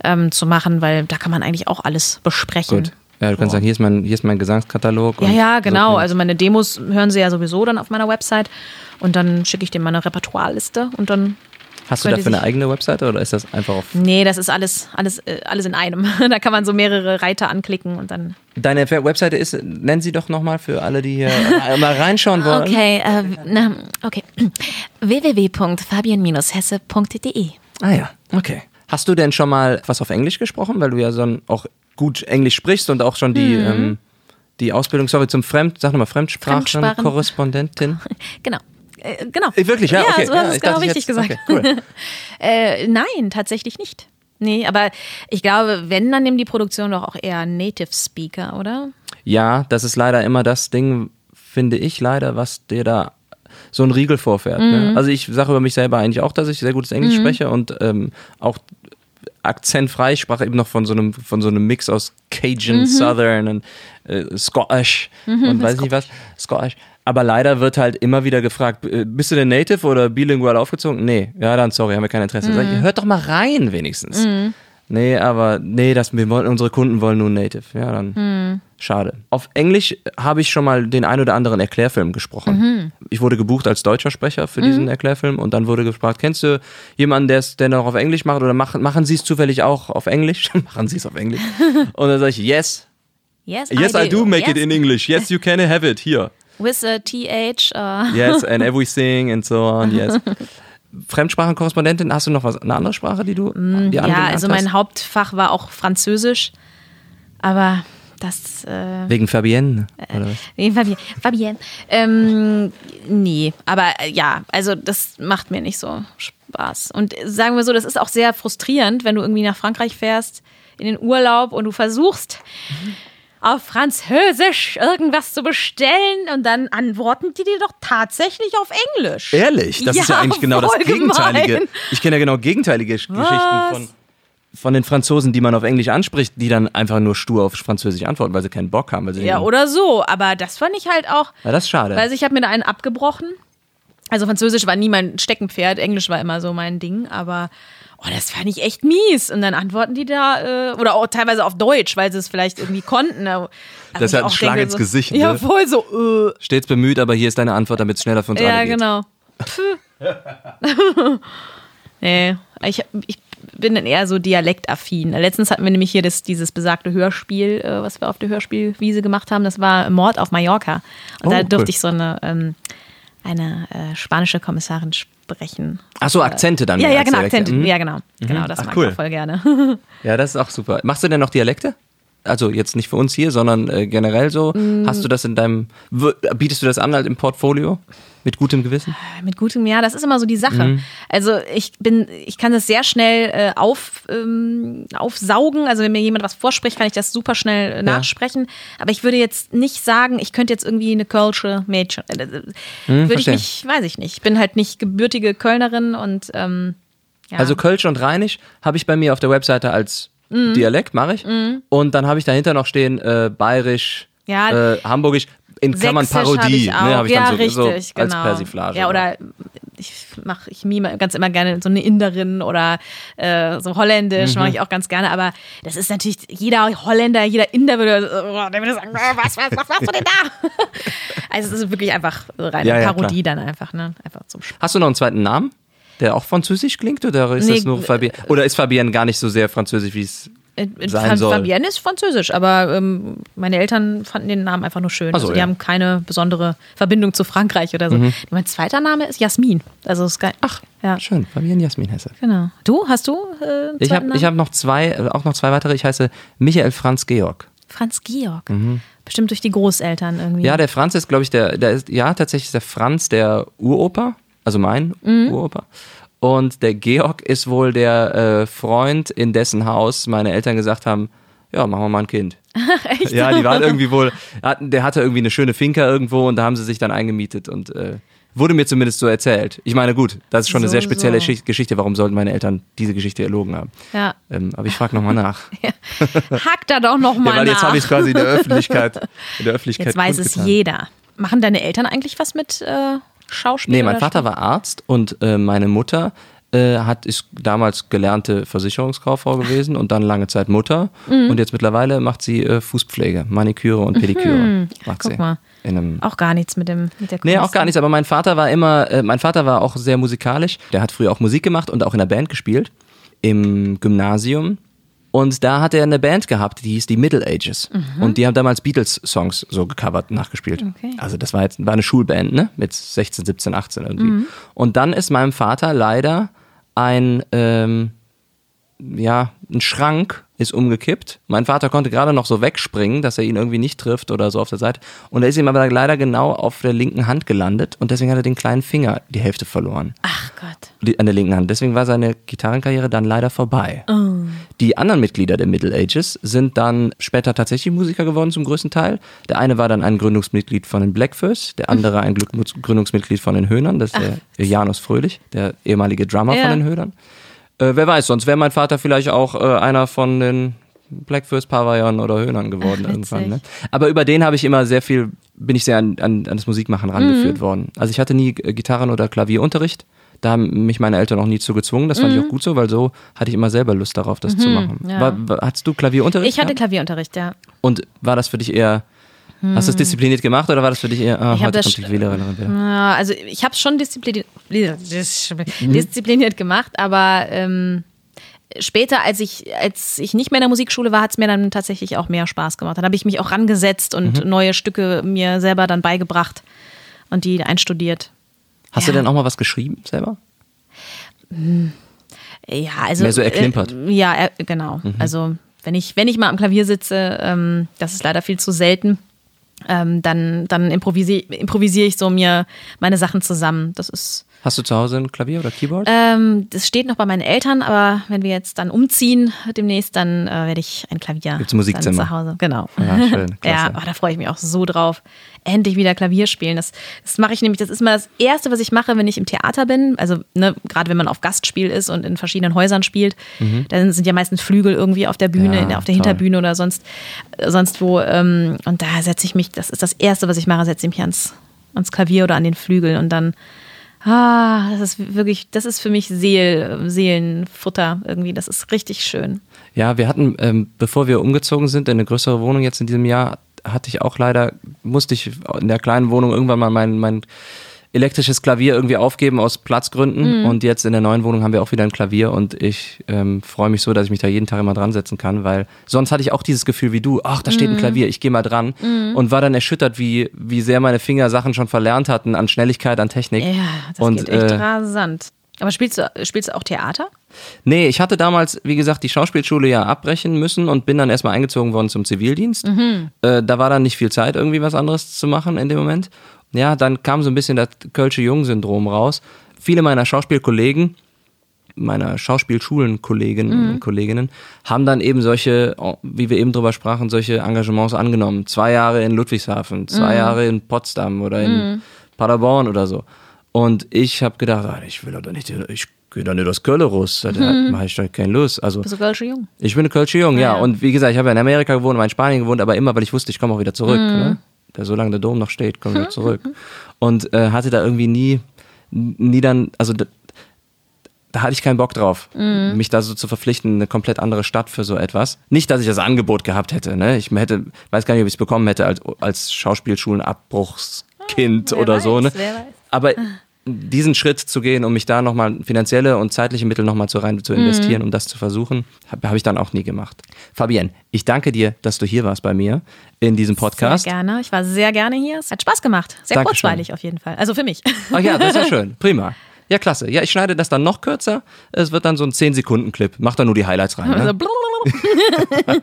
ähm, zu machen, weil da kann man eigentlich auch alles besprechen. Gut. Ja, du kannst sagen, hier ist mein, hier ist mein Gesangskatalog. Ja, ja, so genau. klingt- Also meine Demos hören sie ja sowieso dann auf meiner Website und dann schicke ich dir meine Repertoireliste und dann. Hast du dafür eine eigene Webseite oder ist das einfach auf. Nee, das ist alles, alles, äh, alles in einem. Da kann man so mehrere Reiter anklicken und dann. Deine Webseite ist, nenn sie doch nochmal für alle, die hier mal reinschauen wollen. Okay, äh, na, okay. www.fabian-hesse.de Ah ja, okay. Hast du denn schon mal was auf Englisch gesprochen, weil du ja so ein, auch gut Englisch sprichst und auch schon die, ähm, die Ausbildung, sorry, zum Fremd, sag nochmal, Fremdsprachen. Fremdsprachenkorrespondentin? Genau. Äh, genau. Äh, Wirklich, ja, okay. so hast du ich es genau richtig gesagt. Okay, cool. Äh, nein, tatsächlich nicht. Nee, aber ich glaube, wenn, dann nimmt die Produktion doch auch eher Native Speaker, oder? Ja, das ist leider immer das Ding, finde ich leider, was dir da so ein Riegel vorfährt. Mhm. Ne? Also ich sage über mich selber eigentlich auch, dass ich sehr gutes Englisch spreche und ähm, auch akzentfrei. Ich sprach eben noch von so einem, von so einem Mix aus Cajun, Mhm. Southern und äh, Scottish und weiß nicht was. Scottish. Aber leider wird halt immer wieder gefragt, äh, bist du denn Native oder bilingual aufgezogen? Nee, ja dann sorry, haben wir kein Interesse. Sag ich, Mhm. hört doch mal rein wenigstens. Nee, aber nee, das, wir wollen, unsere Kunden wollen nur Native. Ja, dann Hm. Schade. Auf Englisch habe ich schon mal den ein oder anderen Erklärfilm gesprochen. Mhm. Ich wurde gebucht als deutscher Sprecher für diesen Erklärfilm und dann wurde gefragt, kennst du jemanden, der es der noch auf Englisch macht oder machen, machen Sie es zufällig auch auf Englisch? machen Sie es auf Englisch? und dann sage ich, yes, Yes, yes I do make yes. it in English. Yes, you can have it here. With a TH. Uh, Yes, and everything and so on, yes. Fremdsprachenkorrespondentin, hast du noch was, eine andere Sprache, die du die Mm, ja, angelernt also mein Hauptfach war auch Französisch, aber das. Äh, Wegen Fabienne, oder was? Nee, Fabienne. Fabienne. Ähm, nee, aber äh, ja, also das macht mir nicht so Spaß. Und äh, sagen wir so, das ist auch sehr frustrierend, wenn du irgendwie nach Frankreich fährst, in den Urlaub und du versuchst auf Französisch irgendwas zu bestellen und dann antworten die dir doch tatsächlich auf Englisch. Ehrlich, das ist ja Ja, eigentlich genau das Gegenteilige. Ich kenne ja genau gegenteilige Gesch- Geschichten von, von den Franzosen, die man auf Englisch anspricht, die dann einfach nur stur auf Französisch antworten, weil sie keinen Bock haben. Weil sie Ja, oder so. Aber das fand ich halt auch. Ja, das ist schade. Also ich habe mir da einen abgebrochen. Also Französisch war nie mein Steckenpferd, Englisch war immer so mein Ding, aber oh, das fand ich echt mies. Und dann antworten die da, äh, oder auch teilweise auf Deutsch, weil sie es vielleicht irgendwie konnten. Also Das ist halt ein auch Schlag denke ins so, Gesicht, Ja, ne? voll so, äh. Stets bemüht, aber hier ist deine Antwort, damit es schneller für uns Ja, alle geht. genau. Puh. nee, ich, ich bin dann eher so dialektaffin. Letztens hatten wir nämlich hier das, dieses besagte Hörspiel, äh, was wir auf der Hörspielwiese gemacht haben. Das war Mord auf Mallorca. Und Oh, da cool. durfte ich so eine, ähm, eine äh, spanische Kommissarin sprechen. Ach so, Akzente dann. Ja, ja, genau. Akzente. Mhm. Ja, genau. Genau, das Ach, mag cool. ich auch voll gerne. Ja, das ist auch super. Machst du denn noch Dialekte? Also jetzt nicht für uns hier, sondern äh, generell so. Mm. Hast du das in deinem, bietest du das an halt im Portfolio? Mit gutem Gewissen? Mit gutem Ja, das ist immer so die Sache. Mhm. Also ich bin, ich kann das sehr schnell äh, auf, ähm, aufsaugen. Also wenn mir jemand was vorspricht, kann ich das super schnell äh, nachsprechen. Aber ich würde jetzt nicht sagen, ich könnte jetzt irgendwie eine Kölsche Mädchen. Äh, äh, würde ich nicht, weiß ich nicht. Ich bin halt nicht gebürtige Kölnerin und ähm, ja. Also Kölsch und Rheinisch habe ich bei mir auf der Webseite als Mhm. Dialekt, mache ich. Und dann habe ich dahinter noch stehen äh, Bayerisch, Ja. äh, Hamburgisch, in Klammern Sächsisch hab Parodie. auch. Ne, habe ich ja, dann so, richtig, so als genau. Persiflage. Ja, oder ich mache, ich mime ganz immer gerne so eine Inderin oder äh, so Holländisch Mhm. mache ich auch ganz gerne. Aber das ist natürlich, jeder Holländer, jeder Inder würde, oh, der würde sagen, äh, was, was, was machst du denn da? also es ist wirklich einfach reine Ja, ja, Parodie dann einfach, ne? Einfach zum Spaß. Hast du noch einen zweiten Namen, der auch französisch klingt? Oder ist Nee, das nur Fabienne? Oder ist Fabienne gar nicht so sehr französisch, wie es Äh, sein Fa- soll? Fabienne ist französisch, aber ähm, meine Eltern fanden den Namen einfach nur schön. Ach so, also die ja. Mhm. haben keine besondere Verbindung zu Frankreich oder so. Mein zweiter Name ist Jasmin. Also ist geil. Ach, ja. Schön, Fabienne Jasmin Hesse. Genau. Du, hast du äh, Ich habe hab noch zwei, äh, auch noch zwei weitere. Ich heiße Michael Franz Georg. Franz Georg. Bestimmt durch die Großeltern irgendwie. Ja, der Franz ist, glaube ich, der, der ist, ja, tatsächlich ist der Franz der Uropa, also mein Uropa. Und der Georg ist wohl der äh, Freund, in dessen Haus meine Eltern gesagt haben, ja, machen wir mal ein Kind. Echt? Ja, die waren irgendwie wohl, hatten, der hatte irgendwie eine schöne Finca irgendwo und da haben sie sich dann eingemietet und äh, wurde mir zumindest so erzählt. Ich meine, gut, das ist schon eine So, sehr spezielle so. Geschichte-. Warum sollten meine Eltern diese Geschichte erlogen haben? Ja. Ähm, aber ich frage nochmal nach. Hack da doch noch Ja, weil jetzt nach. habe ich es quasi in der Öffentlichkeit. In der Öffentlichkeit Jetzt weiß es jeder. Machen deine Eltern eigentlich was mit äh, Schauspiel? Nee, mein Vater war Arzt und äh, meine Mutter äh, hat, ist damals gelernte Versicherungskauffrau gewesen und dann lange Zeit Mutter. Mhm. Und jetzt mittlerweile macht sie äh, Fußpflege, Maniküre und Pediküre. Macht Guck sie. mal. Auch gar nichts mit dem mit der Kunst. Nee, auch gar nichts, aber mein Vater war immer, äh, mein Vater war auch sehr musikalisch. Der hat früher auch Musik gemacht und auch in der Band gespielt. Im Gymnasium. Und da hat er eine Band gehabt, die hieß die Middle Ages. Und die haben damals Beatles-Songs so gecovert, nachgespielt. Okay. Also das war jetzt war eine Schulband, ne? Mit 16, 17, 18 irgendwie. Und dann ist meinem Vater leider ein, ähm, ja, ein Schrank ist umgekippt. Mein Vater konnte gerade noch so wegspringen, dass er ihn irgendwie nicht trifft oder so auf der Seite. Und er ist ihm aber leider genau auf der linken Hand gelandet und deswegen hat er den kleinen Finger die Hälfte verloren. Ach Gott. Die- An der linken Hand. Deswegen war seine Gitarrenkarriere dann leider vorbei. Die anderen Mitglieder der Middle Ages sind dann später tatsächlich Musiker geworden zum größten Teil. Der eine war dann ein Gründungsmitglied von den Blackfoes, der andere ein Gründungsmitglied von den Höhnern, das ist der Janus Fröhlich, der ehemalige Drummer Ja. von den Höhnern. Äh, wer weiß, sonst wäre mein Vater vielleicht auch äh, einer von den Blackfoes, Pavayern oder Höhnern geworden Ach, irgendwann. Ne? Aber über den habe ich immer sehr viel, bin ich sehr an, an, an das Musikmachen rangeführt worden. Also ich hatte nie äh, Gitarren- oder Klavierunterricht. Da haben mich meine Eltern auch nie zu gezwungen. Das fand ich auch gut so, weil so hatte ich immer selber Lust darauf, das zu machen. ja. War, war, hattest du Klavierunterricht? Ich hatte gehabt? Klavierunterricht, ja. Und war das für dich eher, hast du es diszipliniert gemacht oder war das für dich eher, ah, Ich heute kommt die Quälerin wieder? Also ich habe es schon diszipliniert, diszipliniert gemacht, aber ähm, später, als ich, als ich nicht mehr in der Musikschule war, hat es mir dann tatsächlich auch mehr Spaß gemacht. Dann habe ich mich auch rangesetzt und neue Stücke mir selber dann beigebracht und die einstudiert. Hast Ja. du denn auch mal was geschrieben selber? Ja, also. Mehr so erklimpert. Äh, ja, äh, genau. Also, wenn ich, wenn ich mal am Klavier sitze, ähm, das ist leider viel zu selten, ähm, dann, dann improvisiere improvisiere ich so mir meine Sachen zusammen. Das ist. Hast du zu Hause ein Klavier oder Keyboard? Ähm, das steht noch bei meinen Eltern, aber wenn wir jetzt dann umziehen demnächst, dann äh, werde ich ein Klavier Gibt's Musikzimmer? zu Hause. Genau. Ja, schön, ja, oh, da freue ich mich auch so drauf. Endlich wieder Klavier spielen. Das, das mache ich nämlich, das ist mal das Erste, was ich mache, wenn ich im Theater bin. Also, ne, gerade wenn man auf Gastspiel ist und in verschiedenen Häusern spielt, dann sind ja meistens Flügel irgendwie auf der Bühne, Mhm. Ja, auf der toll. Hinterbühne oder sonst, äh, sonst wo. Ähm, und da setze ich mich, das ist das Erste, was ich mache, setze ich mich ans, ans Klavier oder an den Flügel und dann Ah, das ist wirklich, das ist für mich Seel, Seelenfutter irgendwie. Das ist richtig schön. Ja, wir hatten, ähm, bevor wir umgezogen sind in eine größere Wohnung jetzt in diesem Jahr, hatte ich auch leider, musste ich in der kleinen Wohnung irgendwann mal mein, mein elektrisches Klavier irgendwie aufgeben aus Platzgründen. Und jetzt in der neuen Wohnung haben wir auch wieder ein Klavier und ich ähm, freue mich so, dass ich mich da jeden Tag immer dran setzen kann, weil sonst hatte ich auch dieses Gefühl wie du, ach, da steht ein Klavier, ich gehe mal dran und war dann erschüttert, wie, wie sehr meine Finger Sachen schon verlernt hatten an Schnelligkeit, an Technik. Ja, das und, geht echt äh, rasant. Aber spielst du, spielst du auch Theater? Nee, ich hatte damals, wie gesagt, die Schauspielschule ja abbrechen müssen und bin dann erstmal eingezogen worden zum Zivildienst. Äh, da war dann nicht viel Zeit, irgendwie was anderes zu machen in dem Moment. Ja, dann kam so ein bisschen das Kölsche Jung-Syndrom raus. Viele meiner Schauspielkollegen, meiner Schauspielschulenkolleginnen und Kolleginnen, haben dann eben solche, oh, wie wir eben drüber sprachen, solche Engagements angenommen. Zwei Jahre in Ludwigshafen, zwei Jahre in Potsdam oder in Paderborn oder so. Und ich habe gedacht, ah, ich will doch nicht, ich gehe doch nicht aus Köln raus, da mache ich doch keine Lust. Also Bist du Kölsche Jung? ich bin eine Kölsche Jung, ja. Ja. Und wie gesagt, ich habe ja in Amerika gewohnt, in Spanien gewohnt, aber immer, weil ich wusste, ich komme auch wieder zurück. Ne? Da, solange der Dom noch steht, komme ich wieder zurück. Und äh, hatte da irgendwie nie, nie dann, also da, da hatte ich keinen Bock drauf, mich da so zu verpflichten, eine komplett andere Stadt für so etwas. Nicht, dass ich das Angebot gehabt hätte. Ne? Ich hätte, weiß gar nicht, ob ich es bekommen hätte als, als Schauspielschulenabbruchskind wer oder so. Ne? weiß, wer weiß. Aber diesen Schritt zu gehen, um mich da nochmal finanzielle und zeitliche Mittel nochmal zu rein zu investieren, um das zu versuchen, habe hab ich dann auch nie gemacht. Fabienne, ich danke dir, dass du hier warst bei mir in diesem Podcast. Sehr gerne. Ich war sehr gerne hier. Es hat Spaß gemacht. Sehr Dankeschön. kurzweilig auf jeden Fall. Also für mich. Ach ja, das ist ja schön. Prima. Ja, klasse. Ja, ich schneide das dann noch kürzer. Es wird dann so ein 10-Sekunden-Clip. Mach da nur die Highlights rein. Also, Ne?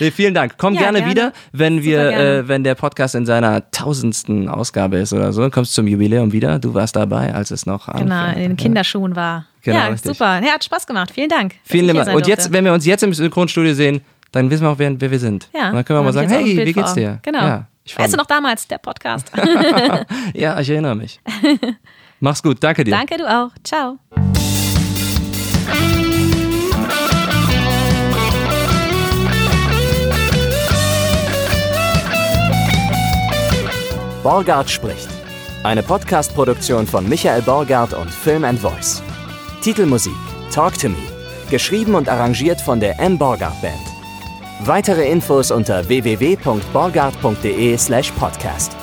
Nee, vielen Dank. Komm Ja, gerne, gerne. wieder, wenn wir, äh, wenn der Podcast in seiner tausendsten Ausgabe ist oder so. Kommst zum Jubiläum wieder. Du warst dabei, als es noch Genau, anfing. in den Kinderschuhen war. Genau, ja, richtig. super. Ja, hat Spaß gemacht. Vielen Dank. Vielen Dank. Und jetzt, wenn wir uns jetzt im Synchronstudio sehen, dann wissen wir auch, wer, wer wir sind. ja, Und dann können wir mal sagen, hey, wie geht's dir? Genau. Ja, weißt du noch damals, der Podcast? Ja, ich erinnere mich. Mach's gut. Danke dir. Danke, du auch. Ciao. Borgard spricht. Eine Podcast-Produktion von Michael Borgard und Film and Voice. Titelmusik Talk to Me. Geschrieben und arrangiert von der M. Borgard Band. Weitere Infos unter www.borgard.de slash podcast.